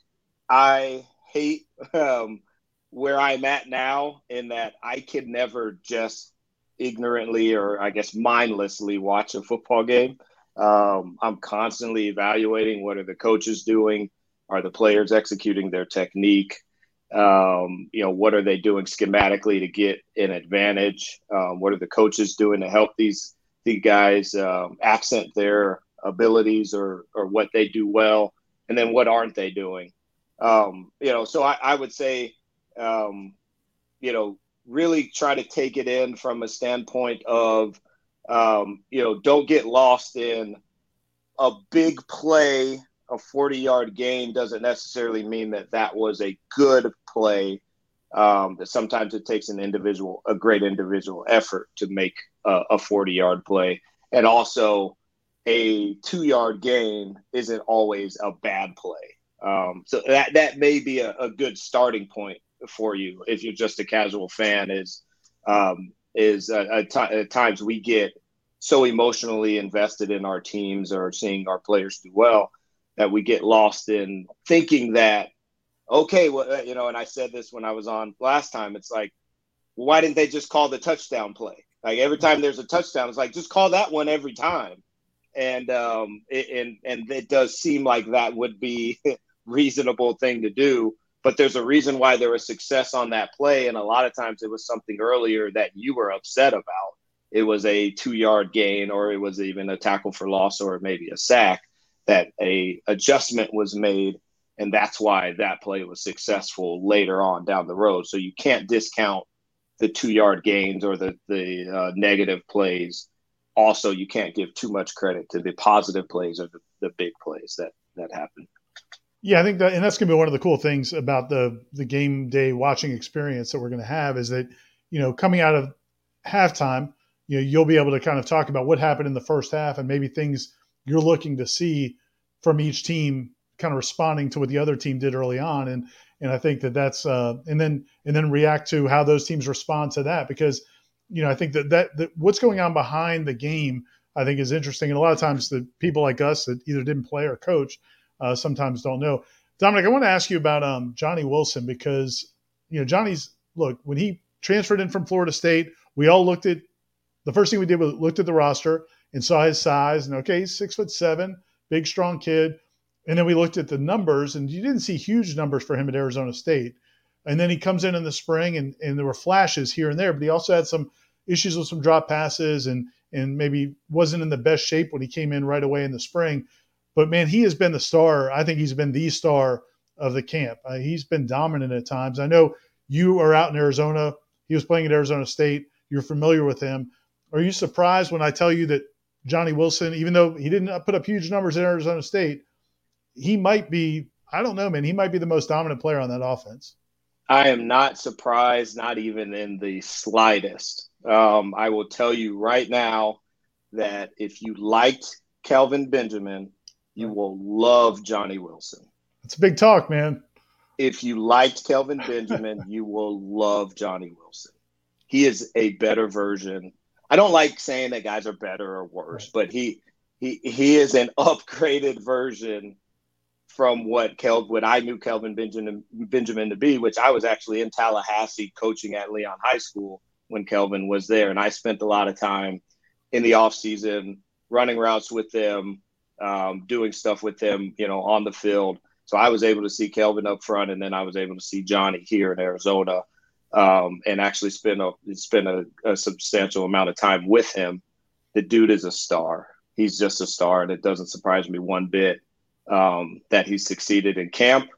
Speaker 3: I hate um, where I'm at now in that I can never just ignorantly or I guess mindlessly watch a football game. Um, I'm constantly evaluating what are the coaches doing, are the players executing their technique, um, you know, what are they doing schematically to get an advantage? Um, what are the coaches doing to help these these guys um, accent their abilities or or what they do well, and then what aren't they doing? Um, you know, so I, I would say um, you know, really try to take it in from a standpoint of, um, you know, don't get lost in a big play. A 40 yard gain doesn't necessarily mean that that was a good play. Um, that sometimes it takes an individual, a great individual effort to make a, a 40 yard play. And also, a two yard gain isn't always a bad play. Um, so that that may be a, a, good starting point for you if you're just a casual fan is um, is uh, at times we get so emotionally invested in our teams or seeing our players do well that we get lost in thinking that okay well uh, you know and i said this when i was on last time it's like why didn't they just call the touchdown play like every time there's a touchdown it's like just call that one every time and um it, and and it does seem like that would be <laughs> reasonable thing to do but there's a reason why there was success on that play. And a lot of times it was something earlier that you were upset about. It was a two yard gain, or it was even a tackle for loss, or maybe a sack that a adjustment was made. And that's why that play was successful later on down the road. So you can't discount the two yard gains or the, the uh, negative plays. Also, you can't give too much credit to the positive plays or the, the big plays that, that happen.
Speaker 2: Yeah, I think that, and that's going to be one of the cool things about the the game day watching experience that we're going to have is that you know coming out of halftime, you know you'll be able to kind of talk about what happened in the first half and maybe things you're looking to see from each team, kind of responding to what the other team did early on, and and I think that that's uh, and then and then react to how those teams respond to that because you know I think that that, that what's going on behind the game I think is interesting, and a lot of times the people like us that either didn't play or coach uh, sometimes don't know. Dominic, I want to ask you about um, Johnny Wilson because you know Johnny's look when he transferred in from Florida State, we all looked at the first thing we did was looked at the roster and saw his size and okay, he's six foot seven, big strong kid. And then we looked at the numbers and you didn't see huge numbers for him at Arizona State. And then he comes in in the spring and, and there were flashes here and there, but he also had some issues with some drop passes and and maybe wasn't in the best shape when he came in right away in the spring. But man, he has been the star. I think he's been the star of the camp. Uh, he's been dominant at times. I know you are out in Arizona. He was playing at Arizona State. You're familiar with him. Are you surprised when I tell you that Johnny Wilson, even though he didn't put up huge numbers in Arizona State, he might be, I don't know, man, he might be the most dominant player on that offense.
Speaker 3: I am not surprised, not even in the slightest. Um, I will tell you right now that if you liked Kelvin Benjamin, you will love Johnny Wilson.
Speaker 2: It's a big talk, man.
Speaker 3: If you liked Kelvin Benjamin, you will love Johnny Wilson. He is a better version. I don't like saying that guys are better or worse, but he he he is an <laughs> upgraded version from what Kel what I knew Kelvin Benjamin Benjamin to be, which I was actually in Tallahassee coaching at Leon High School when Kelvin was there, and I spent a lot of time in the off season running routes with them, um, doing stuff with them, you know, on the field. So I was able to see Kelvin up front, and then I was able to see Johnny here in Arizona, um, and actually spend a spend a, a substantial amount of time with him. The dude is a star. He's just a star, and it doesn't surprise me one bit um, that he succeeded in camp.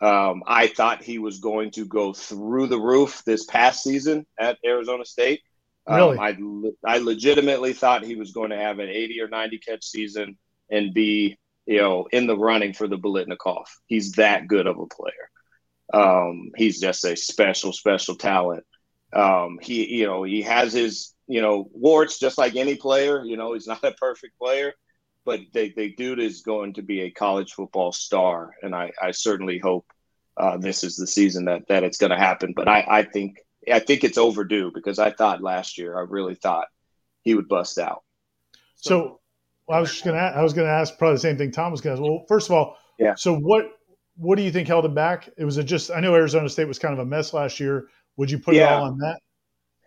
Speaker 3: Um, I thought he was going to go through the roof this past season at Arizona State.
Speaker 2: Really?
Speaker 3: Um, I, I legitimately thought he was going to have an 80 or 90 catch season and be, you know, in the running for the Biletnikoff. He's that good of a player. Um, he's just a special, special talent. Um, he, you know, he has his, you know, warts just like any player. You know, he's <laughs> not a perfect player, but the, the dude is going to be a college football star, and I, I certainly hope uh, this is the season that that it's going to happen. But I, I think I think it's overdue because I thought last year I really thought he would bust out.
Speaker 2: So, so well, I was just gonna I was gonna ask probably the same thing Tom was gonna. Ask. Well, first of all,
Speaker 3: yeah.
Speaker 2: So what what do you think held him back? It was a just I know Arizona State was kind of a mess last year. Would you put yeah. it all on that?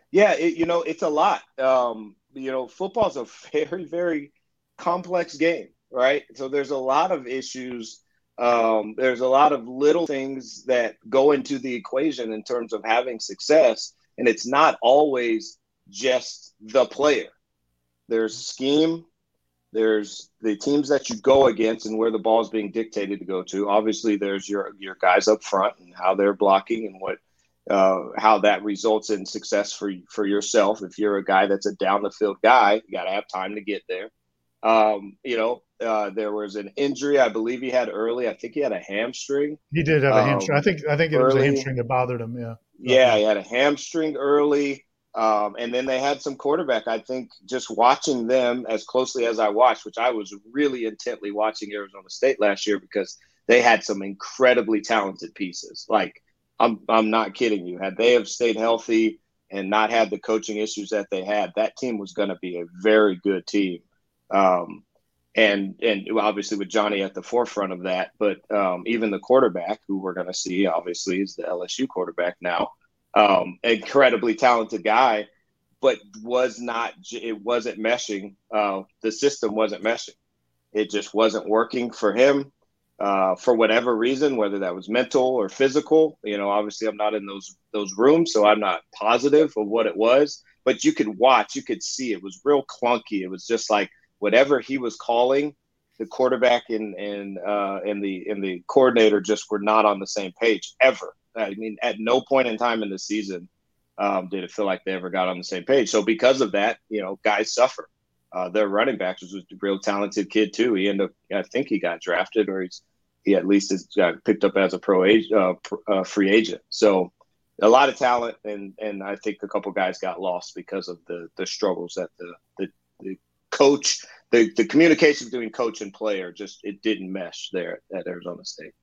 Speaker 3: Yeah, it, you know it's a lot. Um, you know, football's a <laughs> very very complex game, right? So there's a lot of issues. Um, there's a lot of little things that go into the equation in terms of having success, and it's not always just the player. There's scheme, there's the teams that you go against and where the ball is being dictated to go to. Obviously, there's your your guys up front and how they're blocking and what uh, how that results in success for for yourself. If you're a guy that's a down the field guy, you got to have time to get there. Um, you know, uh, there was an injury I believe he had early. I think he had a hamstring.
Speaker 2: He did have a hamstring. I think I think it early. was a hamstring that bothered him. Yeah.
Speaker 3: Yeah, he had a hamstring early. Um, and then they had some quarterback. I think just watching them as closely as I watched, which I was really intently watching Arizona State last year because they had some incredibly talented pieces. Like I'm I'm not kidding you. Had they have stayed healthy and not had the coaching issues that they had, that team was going to be a very good team. Um, and and obviously with Johnny at the forefront of that, but um, even the quarterback, who we're going to see, obviously is the LSU quarterback now, um, incredibly talented guy, but was not. It wasn't meshing. Uh, the system wasn't meshing. It just wasn't working for him uh, for whatever reason, whether that was mental or physical. You know, obviously I'm not in those those rooms, so I'm not positive of what it was. But you could watch, you could see it was real clunky. It was just like whatever he was calling, the quarterback and and uh, and the and the coordinator just were not on the same page ever. I mean, at no point in time in the season um, did it feel like they ever got on the same page. So because of that, you know, guys suffer. Uh, their running back was a real talented kid too. He ended up, I think he got drafted, or he's he at least is got picked up as a pro age, uh, uh, free agent. So a lot of talent, and and I think a couple guys got lost because of the the struggles that the the, the coach, the, the communication between coach and player just it didn't mesh there at Arizona State.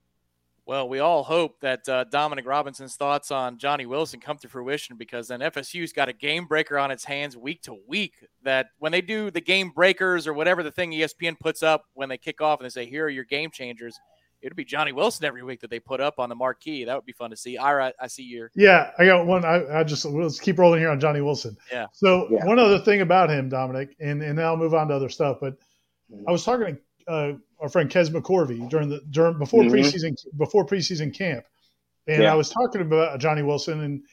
Speaker 1: Well, we all hope that uh, Dominic Robinson's thoughts on Johnny Wilson come to fruition because then FSU's got a game breaker on its hands week to week. That when they do the game breakers or whatever the thing ESPN puts up when they kick off and they say, here are your game changers, it'd be Johnny Wilson every week that they put up on the marquee. That would be fun to see. Ira, I see your.
Speaker 2: Yeah, I got one. I, I just let's keep rolling here on Johnny Wilson.
Speaker 1: Yeah.
Speaker 2: So
Speaker 3: Yeah.
Speaker 2: one other thing about him, Dominic, and and then I'll move on to other stuff. But I was talking to uh, our friend Kez McCorvey during the during before
Speaker 3: Mhm.
Speaker 2: preseason before preseason camp, and
Speaker 3: Yeah.
Speaker 2: I was talking about Johnny Wilson, and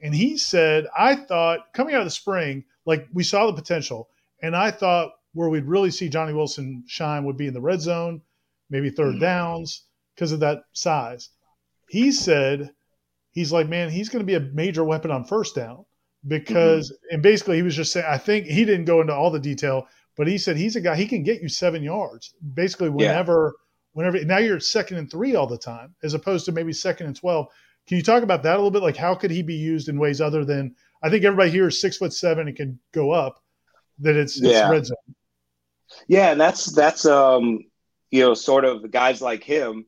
Speaker 2: and he said I thought coming out of the spring, like we saw the potential, and I thought where we'd really see Johnny Wilson shine would be in the red zone, maybe 3rd
Speaker 3: Mhm.
Speaker 2: downs because of that size. He said he's like, man, he's going to be a major weapon on first down because, mm-hmm. and basically he was just saying, I think he didn't go into all the detail, but he said he's a guy he can get you seven yards basically whenever, yeah. whenever. Now you're second and three all the time as opposed to maybe second and twelve. Can you talk about that a little bit? Like how could he be used in ways other than I think everybody here is six foot seven and can go up. That it's, yeah. it's red zone.
Speaker 3: Yeah, and that's that's um you know sort of guys like him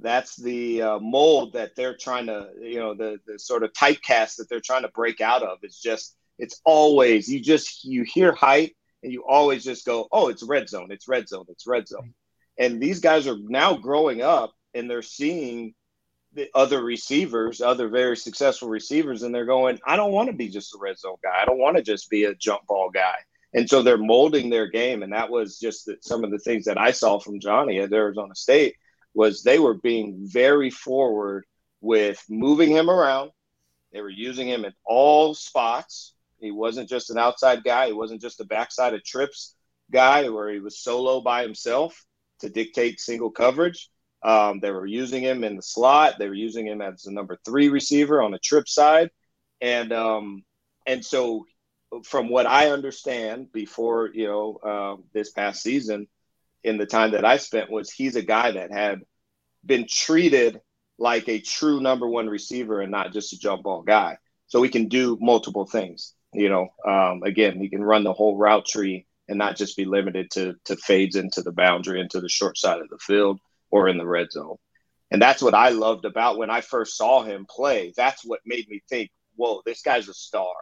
Speaker 3: that's the uh, mold that they're trying to you know the the sort of typecast that they're trying to break out of it's just it's always you just you hear height and you always just go oh it's red zone it's red zone it's red zone and these guys are now growing up and they're seeing the other receivers other very successful receivers and they're going i don't want to be just a red zone guy i don't want to just be a jump ball guy and so they're molding their game and that was just the, some of the things that i saw from johnny at arizona state was they were being very forward with moving him around. They were using him at all spots. He wasn't just an outside guy. He wasn't just a backside of trips guy where he was solo by himself to dictate single coverage. Um, they were using him in the slot. They were using him as the number three receiver on the trip side, and um, and so from what I understand, before you know uh, this past season, in the time that I spent was he's a guy that had been treated like a true number one receiver and not just a jump ball guy. So he can do multiple things. You know, um, again, he can run the whole route tree and not just be limited to to fades into the boundary, into the short side of the field or in the red zone. And that's what I loved about when I first saw him play. That's what made me think, whoa, this guy's a star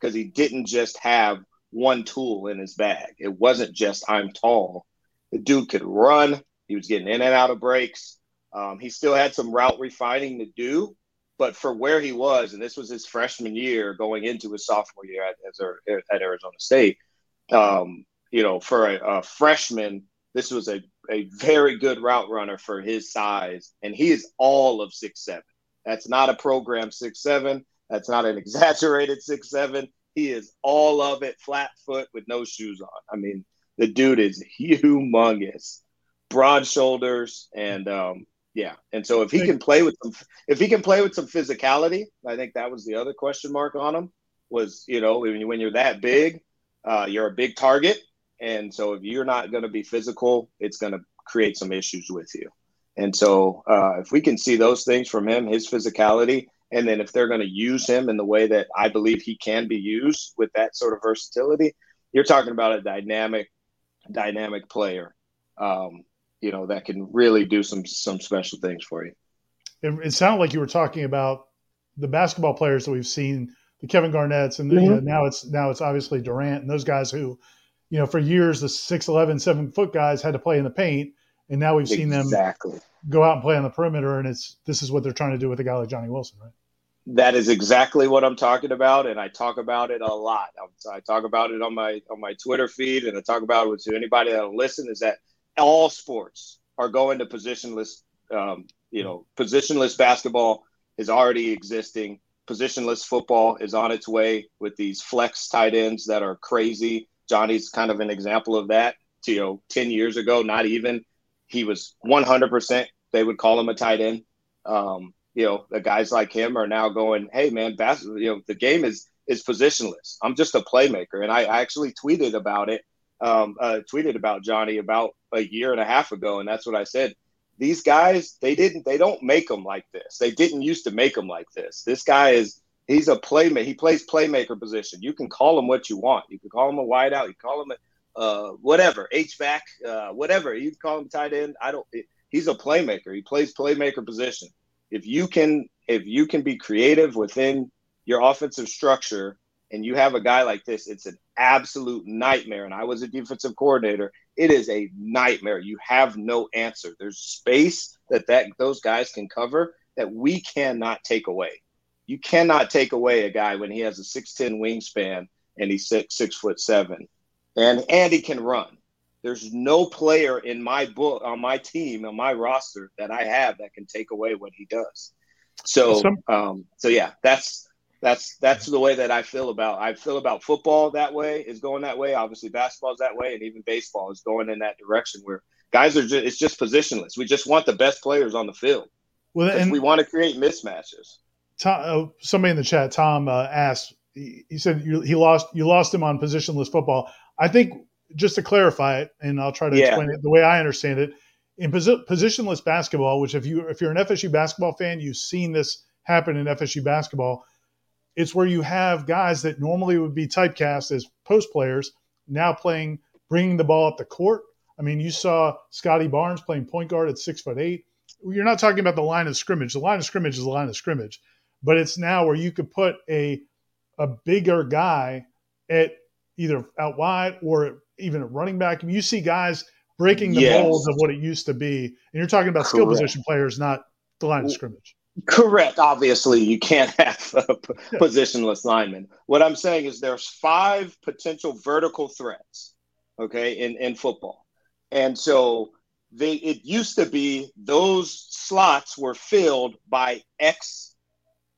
Speaker 3: because he didn't just have one tool in his bag. It wasn't just I'm tall. The dude could run. He was getting in and out of breaks. Um, he still had some route refining to do, but for where he was, and this was his freshman year going into his sophomore year at, at Arizona State, um, you know, for a, a, freshman, this was a, a very good route runner for his size, and he is all of six seven. That's not a program six seven. That's not an <laughs> exaggerated six seven. He is all of it, flat foot with no shoes on. I mean, the dude is humongous, broad shoulders, and um, yeah. And so if he can play with some, if he can play with some physicality, I think that was the other question mark on him. Was you know when, you, when you're that big, uh, you're a big target, and so if you're not going to be physical, it's going to create some issues with you. And so uh, if we can see those things from him, his physicality, and then if they're going to use him in the way that I believe he can be used with that sort of versatility, you're talking about a dynamic dynamic player, um, you know, that can really do some some special things for you.
Speaker 2: It, it sounded like you were talking about the basketball players that we've seen, the Kevin Garnett's, and the, mm-hmm. you know, now it's now it's obviously Durant and those guys who, you know, for years the 6'11", 7 foot guys had to play in the paint, and now we've seen
Speaker 3: exactly.
Speaker 2: them go out and play on the perimeter, and it's this is what they're trying to do with a guy like Johnny Wilson, right?
Speaker 3: That is exactly what I'm talking about, and I talk about it a lot. I talk about it on my on my Twitter feed, and I talk about it to anybody that'll listen. Is that all sports are going to positionless? Um, you know, positionless basketball is already existing. Positionless football is on its way with these flex tight ends that are crazy. Johnny's kind of an example of that. You know, ten years ago, not even he was 100%. They would call him a tight end. Um, you know, the guys like him are now going, hey man, bas- you know, the game is is positionless. I'm just a playmaker, and I actually tweeted about it. Um, uh, tweeted about Johnny about a year and a half ago, and that's what I said. These guys, they didn't, they don't make them like this. They didn't used to make them like this. This guy is, he's a playmaker. He plays playmaker position. You can call him what you want. You can call him a wideout. You call him a uh, whatever, H back, uh, whatever. You call him tight end. I don't. He's a playmaker. He plays playmaker position if you can if you can be creative within your offensive structure and you have a guy like this, it's an absolute nightmare. And I was a defensive coordinator. It is a nightmare. You have no answer. There's space that, that those guys can cover that we cannot take away. You cannot take away a guy when he has a 6'10 wingspan and he's six, six foot seven. And and he can run. There's no player in my book on my team on my roster that I have that can take away what he does. So, um, so yeah, that's that's that's the way that I feel about I feel about football that way is going that way. Obviously, basketball's that way, and even baseball is going in that direction where guys are just it's just positionless. We just want the best players on the field. Well, and we want to create mismatches.
Speaker 2: Tom, uh, somebody in the chat, Tom uh, asked. He, he said you, he lost. You lost him on positionless football. I think just to clarify it, and I'll try to
Speaker 3: Yeah.
Speaker 2: explain it the way I understand it. In posi- positionless basketball, which if you if you're an FSU basketball fan, you've seen this happen in FSU basketball. It's where you have guys that normally would be typecast as post players now playing, bringing the ball up the court. I mean, you saw Scottie Barnes playing point guard at six foot eight. You're not talking about the line of scrimmage. The line of scrimmage is the line of scrimmage, but it's now where you could put a a bigger guy at either out wide or even a running back. I mean, you see guys breaking the
Speaker 3: Yes.
Speaker 2: molds of what it used to be, and you're talking about skill position players, not the line of scrimmage.
Speaker 3: Correct. Obviously, you can't <laughs> have a p- positionless lineman. What I'm saying is there's five potential vertical threats, okay, in, in football. And so they it used to be those slots were filled by X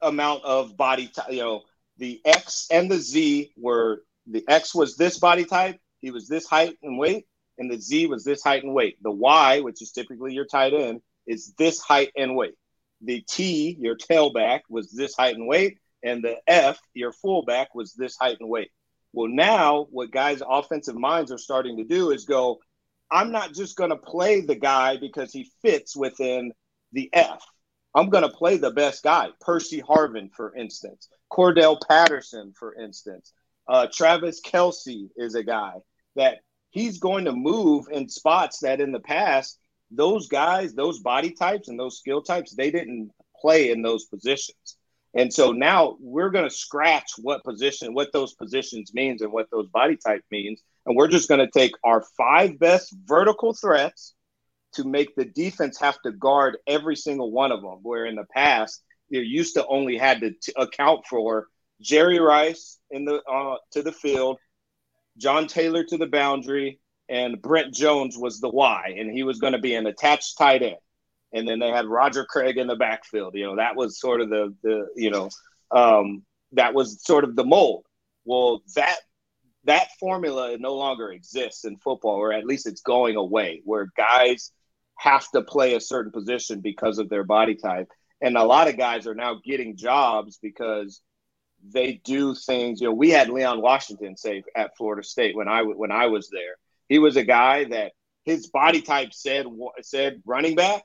Speaker 3: amount of body type. You know, the X and the Z were the X was this body type, he was this height and weight, and the Z was this height and weight. The Y, which is typically your tight end, is this height and weight the T, your tailback, was this height and weight, and the F, your fullback, was this height and weight. Well, now what guys' offensive minds are starting to do is go, I'm not just going to play the guy because he fits within the F. I'm going to play the best guy, Percy Harvin, for instance, Cordarrelle Patterson, for instance. Uh, Travis Kelce is a guy that he's going to move in spots that in the past those guys, those body types and those skill types, they didn't play in those positions. And so now we're going to scratch what position, what those positions means and what those body type means. And we're just going to take our five best vertical threats to make the defense have to guard every single one of them. Where in the past, you used to only had to t- account for Jerry Rice in the uh, to the field, John Taylor to the boundary, and Brent Jones was the Y, and he was going to be an attached tight end. And then they had Roger Craig in the backfield. You know, that was sort of the the you know um, that was sort of the mold. Well, that that formula no longer exists in football, or at least it's going away, where guys have to play a certain position because of their body type. And a lot of guys are now getting jobs because they do things. You know, we had Leon Washington say at Florida State when I when I was there. He was a guy that his body type said said running back,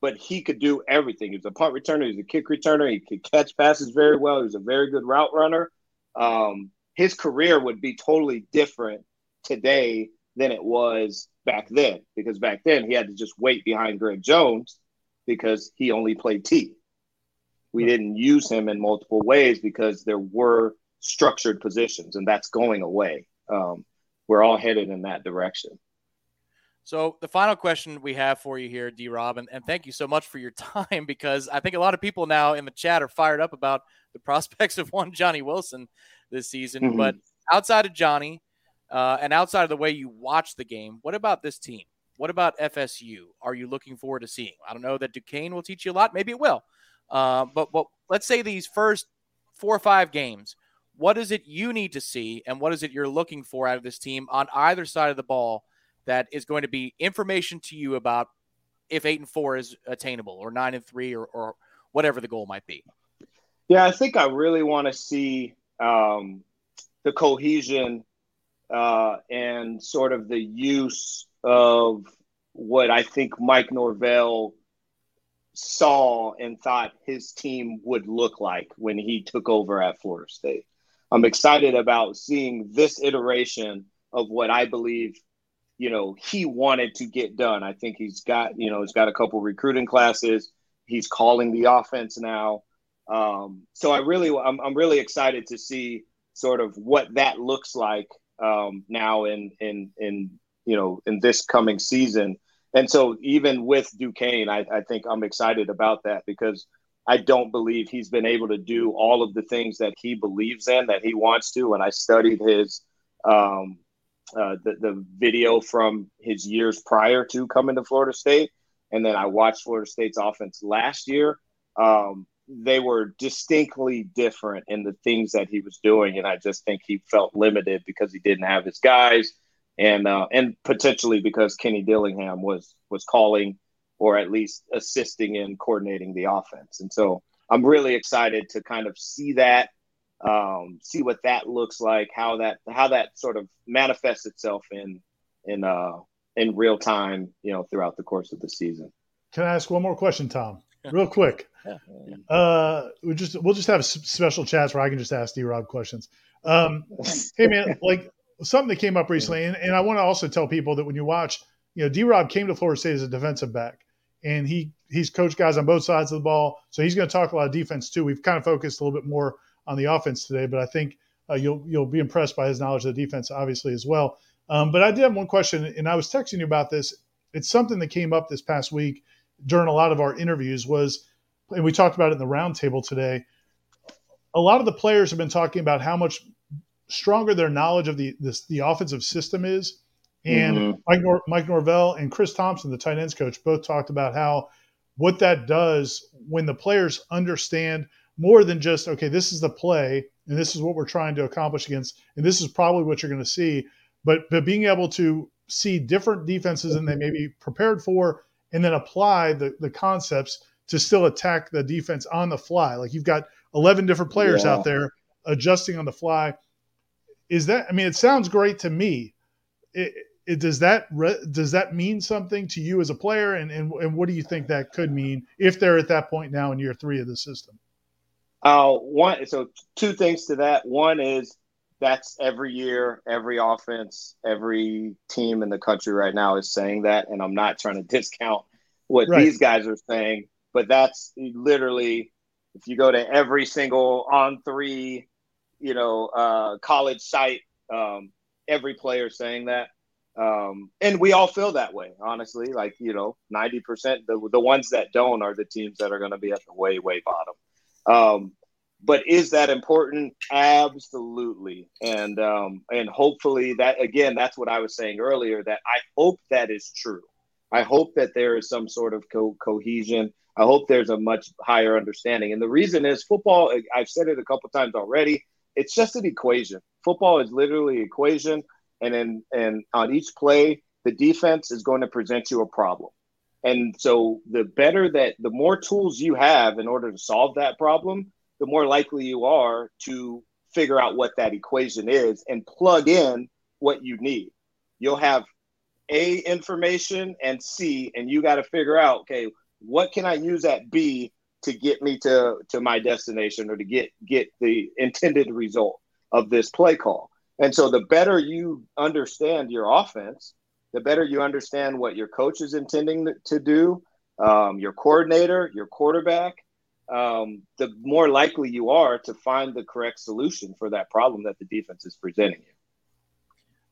Speaker 3: but he could do everything. He was a punt returner, he was a kick returner, he could catch passes very well. He was a very good route runner. Um, his career would be totally different today than it was back then because back then he had to just wait behind Greg Jones because he only played T. We didn't use him in multiple ways because there were structured positions, and that's going away. Um, we're all headed in that direction.
Speaker 1: So the final question we have for you here, D Rob, and, and thank you so much for your <laughs> time because I think a lot of people now in the chat are fired up about the <laughs> prospects of one Johnny Wilson this season.
Speaker 3: Mhm.
Speaker 1: But outside of Johnny uh, and outside of the way you watch the game, what about this team? What about FSU? Are you looking forward to seeing? I don't know that Duquesne will teach you a lot. Maybe it will. Uh, but, but let's say these first four or five games, what is it you need to see and what is it you're looking for out of this team on either side of the ball that is going to be information to you about if eight and four is attainable or nine and three or, or whatever the goal might be.
Speaker 3: Yeah, I think I really want to see um, the cohesion uh, and sort of the use of what I think Mike Norvell saw and thought his team would look like when he took over at Florida State. I'm excited about seeing this iteration of what I believe, you know, he wanted to get done. I think he's got, you know, he's got a couple recruiting classes. He's calling the offense now. Um, so I really, I'm, I'm really excited to see sort of what that looks like um, now in, in, in, you know, in this coming season. And so even with Duquesne, I, I think I'm excited about that because I don't believe he's been able to do all of the things that he believes in, that he wants to. And I studied his, um, uh, the, the video from his years prior to coming to Florida State. And then I watched Florida State's offense last year. Um, they were distinctly different in the things that he was doing. And I just think he felt limited because he didn't have his guys and uh, and potentially because Kenny Dillingham was was calling or at least assisting in coordinating the offense. And so I'm really excited to kind of see that, um, see what that looks like, how that how that sort of manifests itself in in uh, in real time, you know, throughout the course of the season.
Speaker 2: Can I ask one more question, Tom? Real quick. Uh, we just we'll just have special chats where I can just ask D Rob questions. Um, hey man, <laughs> like something that came up recently, and, and I want to also tell people that when you watch, you know, D Rob came to Florida State as a defensive back, and he he's coached guys on both sides of the ball, so he's going to talk a lot of defense too. We've kind of focused a little bit more on the offense today, but I think uh, you'll you'll be impressed by his knowledge of the defense, obviously as well. Um, but I did have one question, and I was texting you about this. It's something that came up this past week during a lot of our interviews was, and we talked about it in the roundtable today. A lot of the players have been talking about how much stronger their knowledge of the this, the offensive system is. And mm-hmm. Mike, Nor- Mike Norvell and Chris Thompson, the tight ends coach, both talked about how what that does when the players understand more than just okay, this is the play and this is what we're trying to accomplish against, and this is probably what you're going to see. But but being able to see different defenses than they may be prepared for, and then apply the the concepts to still attack the defense on the fly. Like you've got 11 different players yeah. out there adjusting on the fly is that i mean it sounds great to me it, it, does that re, does that mean something to you as a player and, and and what do you think that could mean if they're at that point now in year three of the system
Speaker 3: uh one so two things to that one is that's every year every offense every team in the country right now is saying that and i'm not trying to <laughs> discount what right. these guys are saying but that's literally if you go to every single on three you know, uh, college site, um, every player saying that. Um, and we all feel that way, honestly. Like, you know, 90%, the, the ones that don't are the teams that are going to be at the way, way bottom. Um, but is that important? Absolutely. And, um, and hopefully that, again, that's what I was saying earlier, that I hope that is true. I hope that there is some sort of co- cohesion. I hope there's a much higher understanding. And the reason is football, I've said it a couple times already, it's just an equation. Football is literally equation, and then and on each play, the defense is going to present you a problem. And so the better that the more tools you have in order to solve that problem, the more likely you are to figure out what that equation is and plug in what you need. You'll have A information and C, and you got to figure out, okay, what can I use at B to get me to to my destination or to get get the intended result of this play call. And so the better you understand your offense, the better you understand what your coach is intending to do, um, your coordinator, your quarterback, um, the more likely you are to find the correct solution for that problem that the defense is presenting you.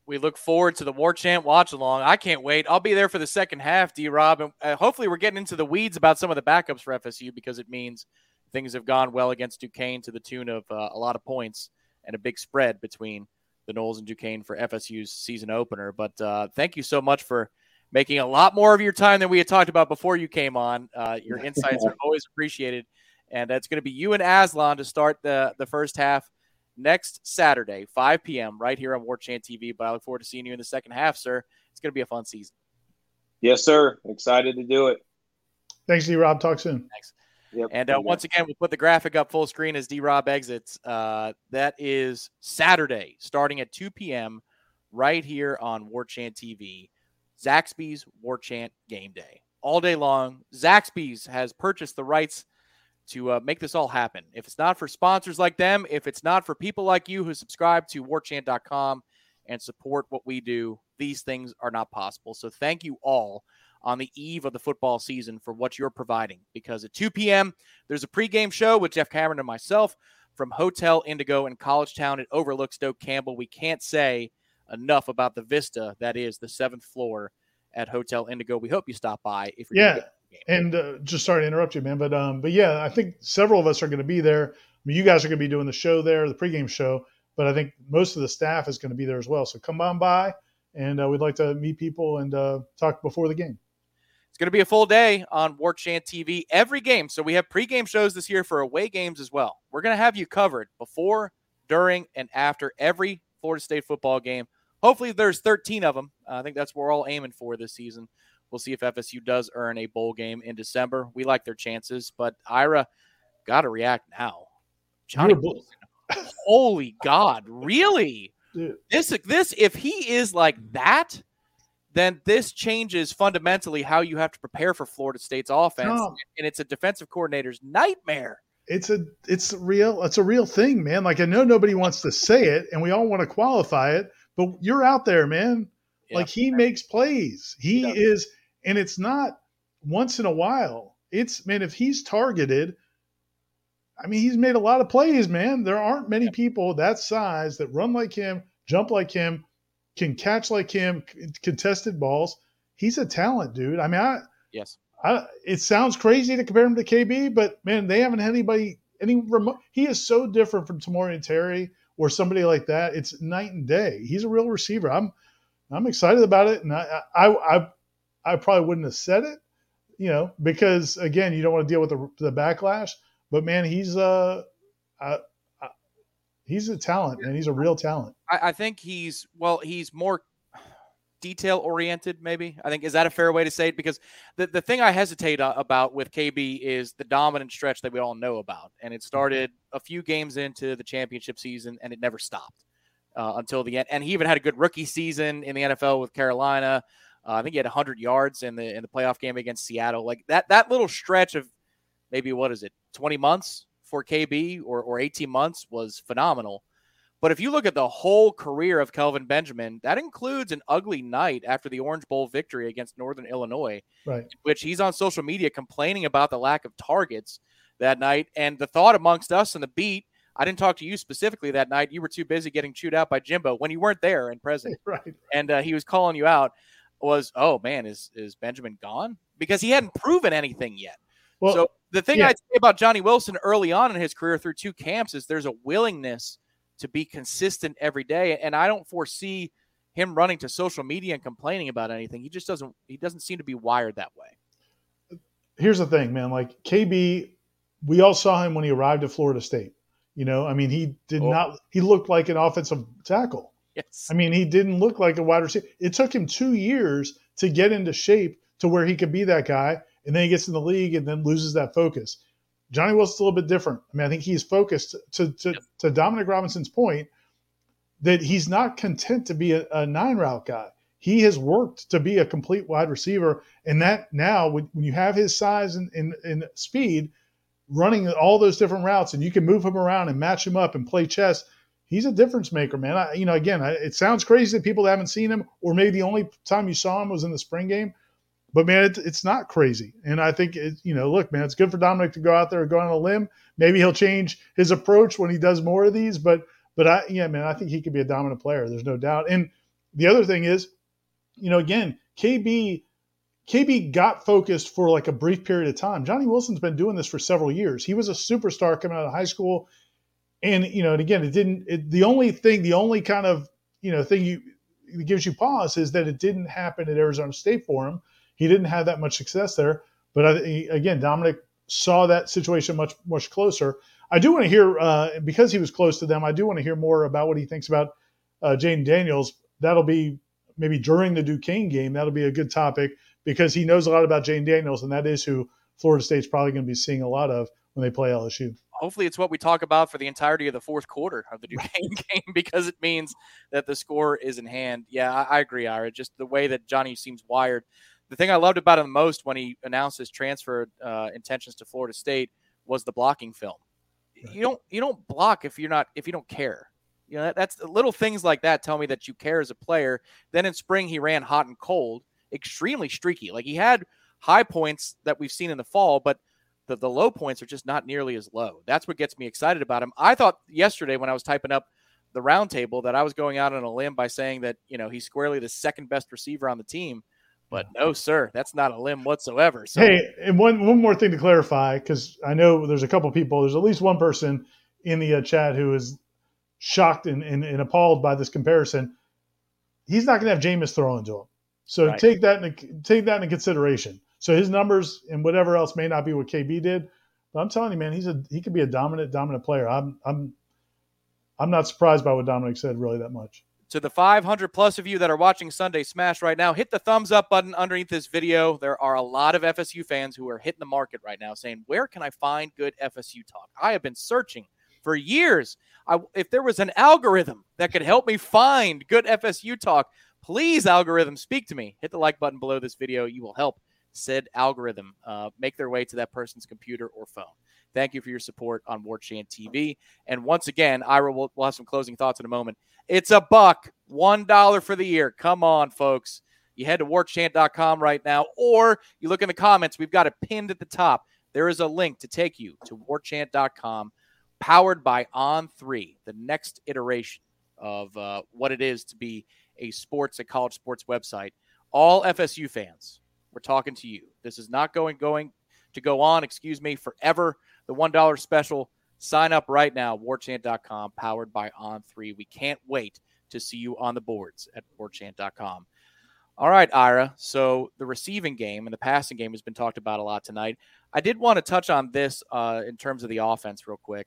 Speaker 1: We look forward to the War Chant watch along. I can't wait. I'll be there for the second half, D Rob. And uh, hopefully, we're getting into the weeds about some of the backups for FSU because it means things have gone well against Duquesne to the tune of uh, a lot of points and a big spread between the Noles and Duquesne for FSU's season opener. But uh, thank you so much for making a lot more of your time than we had talked about before you came on. Uh, your <laughs> insights are always appreciated. And that's going to be you and Aslan to start the, the first half next Saturday, 5 p.m., right here on War Chant TV. But I look forward to seeing you in the second half, sir. It's going to be a fun season.
Speaker 3: Yes, sir. Excited to do it.
Speaker 2: Thanks, D Rob. Talk soon.
Speaker 1: Thanks. Yep. And uh, once again, we'll put the graphic up full screen as D Rob exits. Uh, that is Saturday, starting at 2 p.m., right here on War Chant TV. Zaxby's War Chant game day. All day long. Zaxby's has purchased the rights to uh, make this all happen. If it's not for sponsors like them, if it's not for people like you who subscribe to warchant.com and support what we do, these things are not possible. So thank you all on the eve of the football season for what you're providing. Because at 2 p.m., there's a pregame show with Jeff Cameron and myself from Hotel Indigo in College Town. It overlooks Doak Campbell. We can't say enough about the vista that is the seventh floor at Hotel Indigo. We hope you stop by if you're
Speaker 2: yeah. And uh, just sorry to interrupt you, man, but um, but yeah, I think several of us are going to be there. I mean, you guys are going to be doing the show there, the pregame show, but I think most of the staff is going to be there as well. So come on by, and uh, we'd like to meet people and uh, talk before the game.
Speaker 1: Going to be a full day on War Chant TV every game. So we have pregame shows this year for away games as well. We're going to have you covered before, during, and after every Florida State football game. Hopefully, there's 13 of them. I think that's what we're all aiming for this season. We'll see if FSU does earn a bowl game in December. We like their chances, but Ira, got to react now. Johnny Wilson. <laughs> Holy God, really?
Speaker 2: Dude.
Speaker 1: This this if he is like that, then this changes fundamentally how you have to prepare for Florida State's offense,
Speaker 2: No.
Speaker 1: and it's a defensive coordinator's nightmare.
Speaker 2: it's a it's real it's a real thing, man. Like I know nobody wants to say it, and we all want to qualify it, but you're out there, man.
Speaker 1: Yeah.
Speaker 2: Like he makes plays. He
Speaker 1: He
Speaker 2: is, and it's not once in a while. It's man, if he's targeted, I mean, he's made a lot of plays, man. There aren't many people that size that run like him, jump like him, can catch like him, contested balls. He's a talent, dude. I mean, I,
Speaker 1: Yes.
Speaker 2: I, it sounds crazy to compare him to KB, but man, they haven't had anybody any remote. He is so different from Tamorrion Terry or somebody like that. It's night and day. He's a real receiver. I'm I'm excited about it, and I I I, I probably wouldn't have said it, you know, because again, you don't want to deal with the, the backlash. But man, he's uh, I, he's a talent, and he's a real talent.
Speaker 1: I, I think he's well, he's more detail oriented. Maybe I think is that a fair way to say it? Because the the thing I hesitate uh, about with KB is the dominant stretch that we all know about, and it started a few games into the championship season, and it never stopped uh, until the end. And he even had a good rookie season in the NFL with Carolina. Uh, I think he had 100 yards in the in the playoff game against Seattle. Like that that little stretch of maybe what is it 20 months for KB or or 18 months was phenomenal. But if you look at the whole career of Kelvin Benjamin, that includes an ugly night after the Orange Bowl victory against Northern Illinois,
Speaker 2: Right.
Speaker 1: which he's on social media complaining about the lack of targets that night. And the thought amongst us in the beat, I didn't talk to you specifically that night. You were too busy getting chewed out by Jimbo when you weren't there and present <laughs>
Speaker 2: Right.
Speaker 1: and uh, he was calling you out was oh man is is benjamin gone because he hadn't proven anything yet
Speaker 2: Well,
Speaker 1: so the thing
Speaker 2: yeah.
Speaker 1: i'd say about johnny wilson early on in his career through two camps is there's a willingness to be consistent every day and i don't foresee him running to social media and complaining about anything he just doesn't he doesn't seem to be wired that way
Speaker 2: here's the thing, man. Like KB, we all saw him when he arrived at Florida State. You know, I mean, he did
Speaker 1: Oh.
Speaker 2: not. He looked like an offensive tackle.
Speaker 1: yes
Speaker 2: I mean, he didn't look like a wide receiver. It took him two years to get into shape to where he could be that guy, and then he gets in the league and then loses that focus. Johnny Wilson's a little bit different. I mean, I think he's focused to to, to Dominic Robinson's point that he's not content to be a, a nine route guy. He has worked to be a complete wide receiver, and that now when, when you have his size and, and, and speed, running all those different routes, and you can move him around and match him up and play chess. He's a difference maker, man. I, you know, again, I, it sounds crazy to people that haven't seen him, or maybe the only time you saw him was in the spring game. But man, it, it's not crazy, and I think it, you know, look, man, it's good for Dominic to go out there and go on a limb. Maybe he'll change his approach when he does more of these, but but I, yeah, man, I think he could be a dominant player. There's no doubt. And the other thing is, you know, again, KB KB got focused for like a brief period of time. Johnny Wilson's been doing this for several years. He was a superstar coming out of high school, and you know, and again, it didn't. It, the only thing, the only kind of you know thing you gives you pause is that it didn't happen at Arizona State for him. He didn't have that much success there. But I, again, Dominic saw that situation much much closer. I do want to hear uh, because he was close to them. I do want to hear more about what he thinks about uh, Daniels. That'll be maybe during the Duquesne game. That'll be a good topic because he knows a lot about Jayden Daniels, and that is who Florida State's probably going to be seeing a lot of when they play LSU.
Speaker 1: hopefully it's what we talk about for the entirety of the fourth quarter of the Duquesne <laughs> game because it means that the score is in hand. Yeah, I agree, Ira. Just the way that Johnny seems wired. The thing I loved about him most when he announced his transfer uh, intentions to Florida State was the blocking film. You don't you don't block if you're not if you don't care. You know that, that's little things like that tell me that you care as a player. Then in spring he ran hot and cold, extremely streaky. Like he had high points that we've seen in the fall, but the, the low points are just not nearly as low. That's what gets me excited about him. I thought yesterday when I was typing up the roundtable that I was going out on a limb by saying that, you know, he's squarely the second best receiver on the team. But no, sir, that's not a limb whatsoever. So
Speaker 2: Hey, and one one more thing to clarify because I know there's a couple people. There's at least one person in the uh, chat who is shocked and, and, and appalled by this comparison. He's not going to have Jameis throw into him, so
Speaker 1: Right.
Speaker 2: take that into, take that into consideration. So his numbers and whatever else may not be what KB did, but I'm telling you, man, he's a he could be a dominant dominant player. I'm I'm I'm not surprised by what Dominic said really that much.
Speaker 1: To the 500 plus of you that are watching Sunday Smash right now, hit the thumbs up button underneath this video. There are a lot of FSU fans who are hitting the market right now saying, Where can I find good FSU talk? I have been searching for years. I, if there was an algorithm that could help me find good FSU talk, please, algorithm, speak to me. Hit the like button below this video. You will help said algorithm uh, make their way to that person's computer or phone. Thank you for your support on War Chant TV. And once again, Ira will we'll have some closing thoughts in a moment. It's a buck, one dollar for the year. Come on, folks. You head to warchant.com right now, or you look in the comments. We've got it pinned at the top. There is a link to take you to warchant.com, powered by On3, the next iteration of uh, what it is to be a sports, a college sports website. All FSU fans, we're talking to you. This is not going going to go on, excuse me, forever. The $1 special Sign up right now, warchant.com, powered by On3. We can't wait to see you on the boards at warchant.com. All right, Ira. So the receiving game and the passing game has been talked about a lot tonight. I did want to touch on this uh, in terms of the offense, real quick.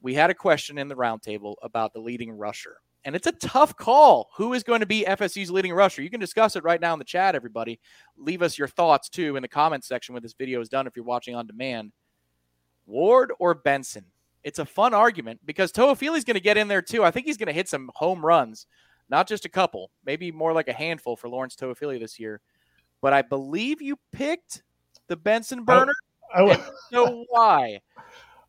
Speaker 1: We had a question in the roundtable about the leading rusher, and it's a tough call. Who is going to be FSU's leading rusher? You can discuss it right now in the chat, everybody. Leave us your thoughts too in the comments section when this video is done if you're watching on demand. Ward or Benson? It's a fun argument because Toafili's going to get in there too. I think he's going to hit some home runs, not just a couple, maybe more like a handful for Lawrence Toafili this year. But I believe you picked the Benson burner. I, I so why?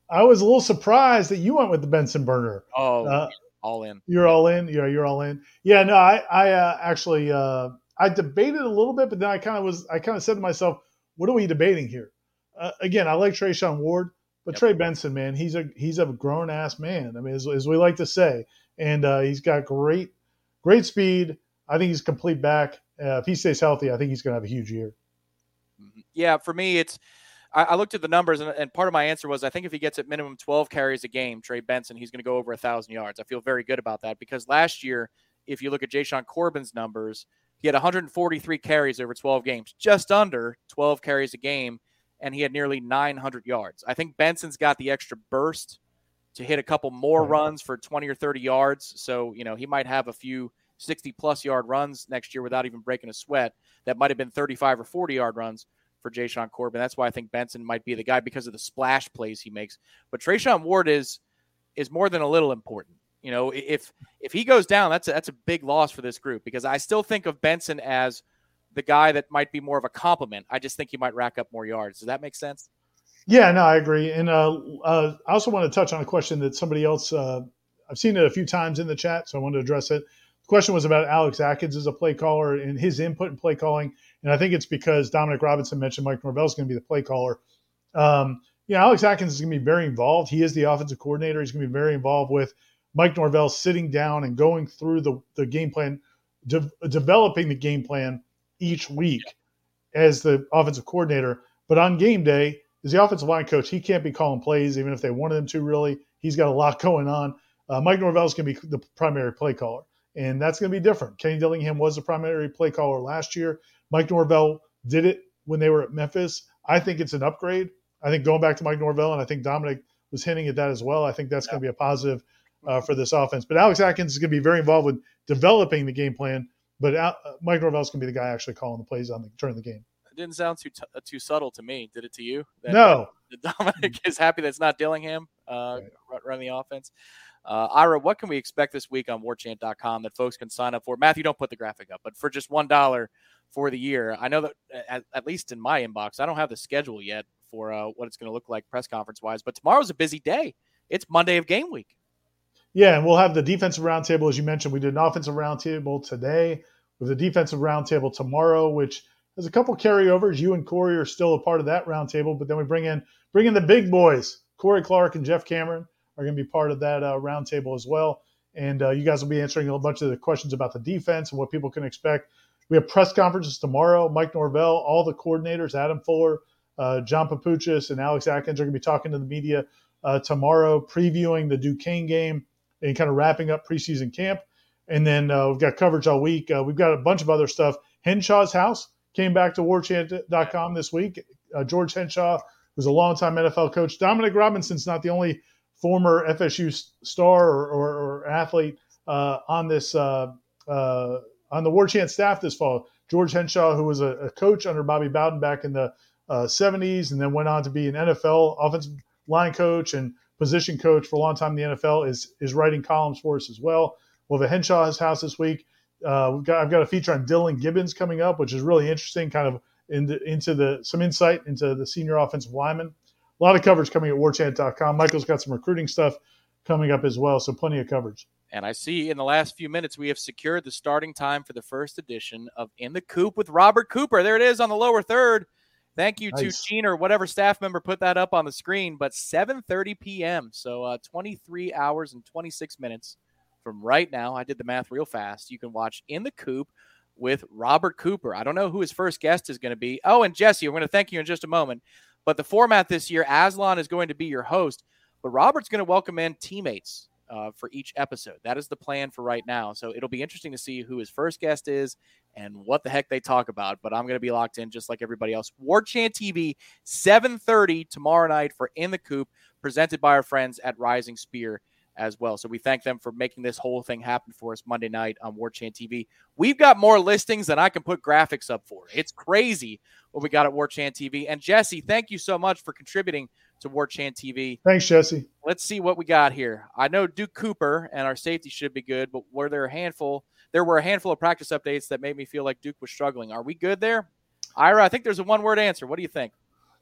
Speaker 2: I was a little surprised that you went with the Benson burner.
Speaker 1: Oh, uh, all in.
Speaker 2: You're all in. Yeah, you're all in. Yeah, no, I, I uh, actually, uh, I debated a little bit, but then I kind of was, I kind of said to myself, what are we debating here? Uh, again, I like Treshaun Ward. But yep. Trey Benson, man, he's a he's a grown ass man. I mean, as, as we like to say, and uh, he's got great great speed. I think he's complete back. Uh, if he stays healthy, I think he's going to have a huge year.
Speaker 1: Mm-hmm. Yeah, for me, it's I, I looked at the numbers, and, and, part of my answer was I think if he gets at minimum 12 carries a game, Trey Benson, he's going to go over a thousand yards. I feel very good about that because last year, if you look at Jashaun Corbin's numbers, he had 143 carries over 12 games, just under 12 carries a game and he had nearly 900 yards. I think Benson's got the extra burst to hit a couple more runs for 20 or 30 yards. So, you know, he might have a few 60 plus yard runs next year without even breaking a sweat. That might have been 35 or 40 yard runs for Jashaun Corbin. That's why I think Benson might be the guy because of the splash plays he makes. But Treshaun Ward is is more than a little important. You know, if if he goes down, that's a, that's a big loss for this group because I still think of Benson as the guy that might be more of a compliment. I just think he might rack up more yards. Does that make sense?
Speaker 2: Yeah, no, I agree. And uh, uh, I also want to touch on a question that somebody else, uh, I've seen it a few times in the chat, so I wanted to address it. The question was about Alex Atkins as a play caller and his input in play calling. And I think it's because Dominic Robinson mentioned Mike Norvell is going to be the play caller. Um, you know, Alex Atkins is going to be very involved. He is the offensive coordinator. He's going to be very involved with Mike Norvell sitting down and going through the, the game plan, de- developing the game plan each week as the offensive coordinator. But on game day, as the offensive line coach, he can't be calling plays, even if they wanted him to. Really, he's got a lot <laughs> going on. Uh, Mike Norvell is going to be the primary play caller, and that's going to be different. Kenny Dillingham was the primary play caller last year. Mike Norvell did it when they were at Memphis. I think it's an upgrade. I think going back to Mike Norvell, and I think Dominic was hinting at that as well. I think that's yeah. going to be a positive uh, for this offense. But Alex Atkins is going to be very involved with developing the game plan but uh, Mike Norvell's to be the guy actually calling the plays on the during the game.
Speaker 1: It didn't sound too t- uh, too subtle to me. Did it to you?
Speaker 2: That, no.
Speaker 1: That Dominic <laughs> is happy that's not Dillingham uh, right. running the offense. Uh, Ira, what can we expect this week on warchant.com that folks can sign up for? Matthew, don't put the graphic up, but for just $1 for the year, I know that at, at least in my inbox, I don't have the schedule yet for uh, what it's going to look like press conference wise, but tomorrow's a busy day. It's Monday of game week.
Speaker 2: Yeah, and we'll have the defensive roundtable, as you mentioned. We did an offensive roundtable today with a defensive roundtable tomorrow, which has a couple carryovers. You and Corey are still a part of that roundtable, but then we bring in bring in the big boys. Corey Clark and Jeff Cameron are going to be part of that uh, roundtable as well. And uh, you guys will be answering a bunch of the questions about the defense and what people can expect. We have press conferences tomorrow. Mike Norvell, all the coordinators, Adam Fuller, uh, John Papuchis, and Alex Atkins are going to be talking to the media uh, tomorrow, previewing the Duquesne game and kind of wrapping up preseason camp. And then uh, we've got coverage all week. Uh, we've got a bunch of other stuff. Henshaw's house came back to warchant.com this week. Uh, George Henshaw was a longtime NFL coach. Dominic Robinson's not the only former FSU star or, or, or athlete uh, on this uh, uh, on the War Chant staff this fall. George Henshaw, who was a, a coach under Bobby Bowden back in the uh, 70s, and then went on to be an NFL offensive line coach and position coach for a long time in the NFL, is is writing columns for us as well. We'll have a Henshaw's house this week. Uh, we've got I've got a feature on Dillan Gibbons coming up, which is really interesting, kind of into, into the some insight into the senior offensive lineman. A lot of coverage coming at warchant.com. Michael's got some recruiting stuff coming up as well, so plenty of coverage.
Speaker 1: And I see in the last few minutes we have secured the starting time for the first edition of In the Coop with Robert Cooper. There it is on the lower third. Thank you nice. to Gene or whatever staff member put that up on the screen. But 7:30 p.m. So uh, 23 hours and 26 minutes from right now. I did the math real fast. You can watch In the Coop with Robert Cooper. I don't know who his first guest is going to be. Oh, and Jesse, we're going to thank you in just a moment. But the format this year, Aslan is going to be your host, but Robert's going to welcome in teammates uh, for each episode. That is the plan for right now. So it'll be interesting to see who his first guest is and what the heck they talk about. But I'm going to be locked in just like everybody else. War Chant TV, 7:30 tomorrow night for In the Coop, presented by our friends at Rising Spear as well. So we thank them for making this whole thing happen for us Monday night on War Chant TV. We've got more listings than I can put graphics up for. It's crazy what we got at War Chant TV. And Jesse, thank you so much for contributing to War Chant TV.
Speaker 2: Thanks, Jesse.
Speaker 1: Let's see what we got here. I know Duke Cooper and our safety should be good, but were there a handful? There were a handful of practice updates that made me feel like Duke was struggling. Are we good there? Ira, I think there's a one word answer. What do you think?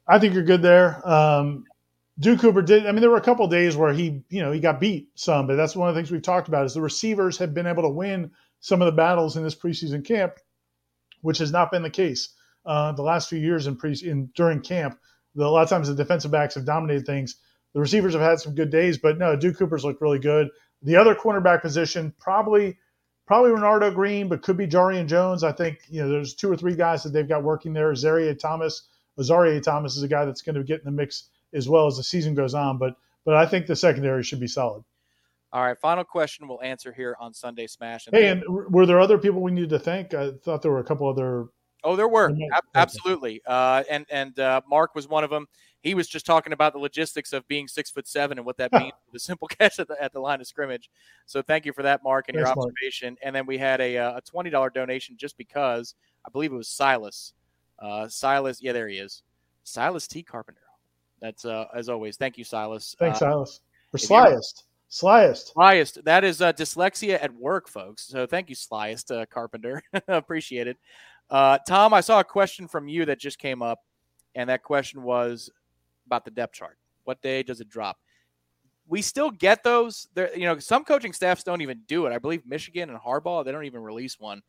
Speaker 2: I think you're good there. Um, Duke Cooper did. I mean, there were a couple days where he, you know, he got beat some, but that's one of the things we've talked about is the receivers have been able to win some of the battles in this preseason camp, which has not been the case uh, the last few years in pre in during camp. The, a lot of times the defensive backs have dominated things. The receivers have had some good days, but no, Duke Cooper's looked really good. The other cornerback position probably probably Renardo Green, but could be Jarrian Jones. I think you know there's two or three guys that they've got working there. Zaria Thomas, Azareye'h Thomas is a guy that's going to get in the mix as well as the season goes on. But but I think the secondary should be solid.
Speaker 1: All right, final question we'll answer here on Sunday Smash.
Speaker 2: And hey, and were there other people we needed to thank? I thought there were a couple other.
Speaker 1: Oh, there were absolutely, uh, and and uh, Mark was one of them. He was just talking about the logistics of being six foot seven and what that <laughs> means for the simple catch at the, at the line of scrimmage. So thank you for that, Mark, and Thanks, your observation. Mark. And then we had a, uh, a twenty dollar donation just because I believe it was Silas. Uh, Silas, yeah, there he is. Silas T. Carpenter. That's uh, as always. Thank you, Silas.
Speaker 2: Thanks,
Speaker 1: uh,
Speaker 2: Silas. For Slyest. Slyest.
Speaker 1: Slyest. That is uh, dyslexia at work, folks. So thank you, Slyest uh, Carpenter. <laughs> Appreciate it. Uh, Tom, I saw a question from you that just came up, and that question was about the depth chart. What day does it drop? We still get those. There, you know, some coaching staffs don't even do it. I believe Michigan and Harbaugh they don't even release one.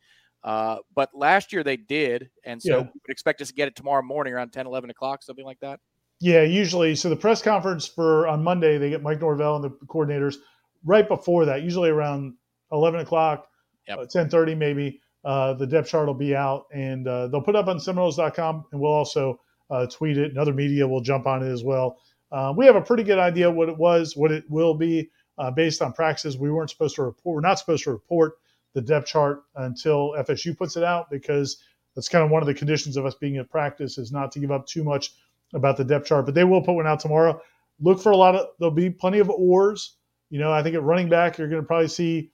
Speaker 1: Uh, but last year they did, and so yeah. we would expect us to get it tomorrow morning around 10, 11 o'clock, something like that.
Speaker 2: Yeah, usually. So the press conference for on Monday, they get Mike Norvell and the coordinators right before that, usually around 11 o'clock, yep. uh, 10:30 maybe. Uh, the depth chart will be out, and uh, they'll put up on Seminoles.com, and we'll also uh, tweet it. And other media will jump on it as well. Uh, we have a pretty good idea what it was, what it will be, uh, based on practices. We weren't supposed to report. We're not supposed to report the depth chart until FSU puts it out because that's kind of one of the conditions of us being at practice is not to give up too much about the depth chart, but they will put one out tomorrow. Look for a lot of there'll be plenty of oars. You know, I think at running back you're going to probably see,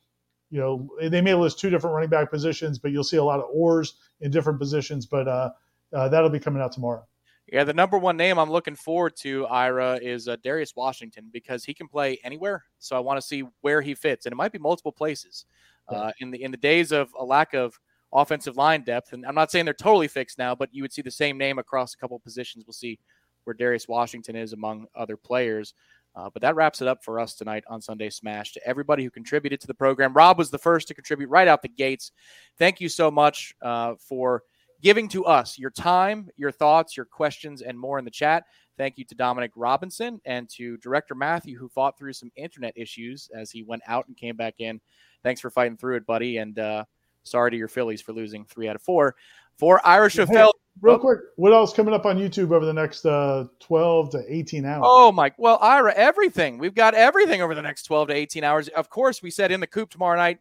Speaker 2: you know, they may list two different running back positions, but you'll see a lot of oars in different positions. But uh, uh, that'll be coming out tomorrow.
Speaker 1: Yeah, the number one name I'm looking forward to, Ira, is uh, Darius Washington because he can play anywhere. So I want to see where he fits, and it might be multiple places. Uh, in the in the days of a lack of offensive line depth. And I'm not saying they're totally fixed now, but you would see the same name across a couple positions. We'll see where Darius Washington is among other players. Uh, but that wraps it up for us tonight on Sunday Smash. To everybody who contributed to the program, Rob was the first to contribute right out the gates. Thank you so much uh, for giving to us your time, your thoughts, your questions, and more in the chat. Thank you to Dominic Robinson and to Director Matthew, who fought through some internet issues as he went out and came back in. Thanks for fighting through it, buddy. And uh, Sorry to your Phillies for losing three out of four. For Irish hey, Phil.
Speaker 2: Real oh. quick, what else coming up on YouTube over the next uh, 12 to 18 hours?
Speaker 1: Oh, my. Well, Ira, everything. We've got everything over the next 12 to 18 hours. Of course, we said in the coop tomorrow night,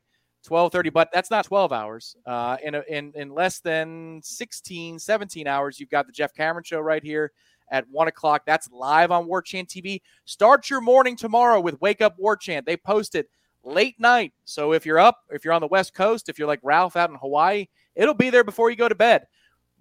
Speaker 1: 12:30, but that's not 12 hours. Uh, in, a, in in less than 16, 17 hours, you've got the Jeff Cameron show right here at one o'clock. That's live on War Chant TV. Start your morning tomorrow with Wake Up War Chant. They posted late night. So if you're up, if you're on the West Coast, if you're like Ralph out in Hawaii, it'll be there before you go to bed.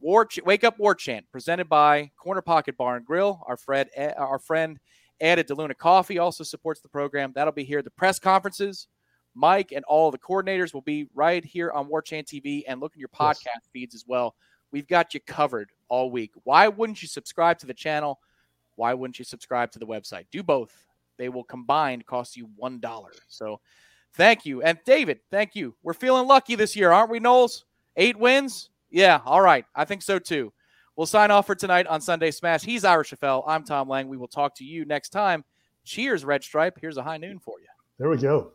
Speaker 1: War Ch- Wake Up War Chant, presented by Corner Pocket Bar and Grill. Our friend, eh, our friend Ed at DeLuna Coffee also supports the program. That'll be here the press conferences. Mike and all the coordinators will be right here on War Chant TV and look in your podcast yes. feeds as well. We've got you covered all week. Why wouldn't you subscribe to the channel? Why wouldn't you subscribe to the website? Do both. They will combined cost you $1. So thank you. And David, thank you. We're feeling lucky this year, aren't we, Noles? Eight wins? Yeah, all right. I think so too. We'll sign off for tonight on Sunday Smash. He's Ira Schoffel. I'm Tom Lang. We will talk to you next time. Cheers, Red Stripe. Here's a high noon for you.
Speaker 2: There we go.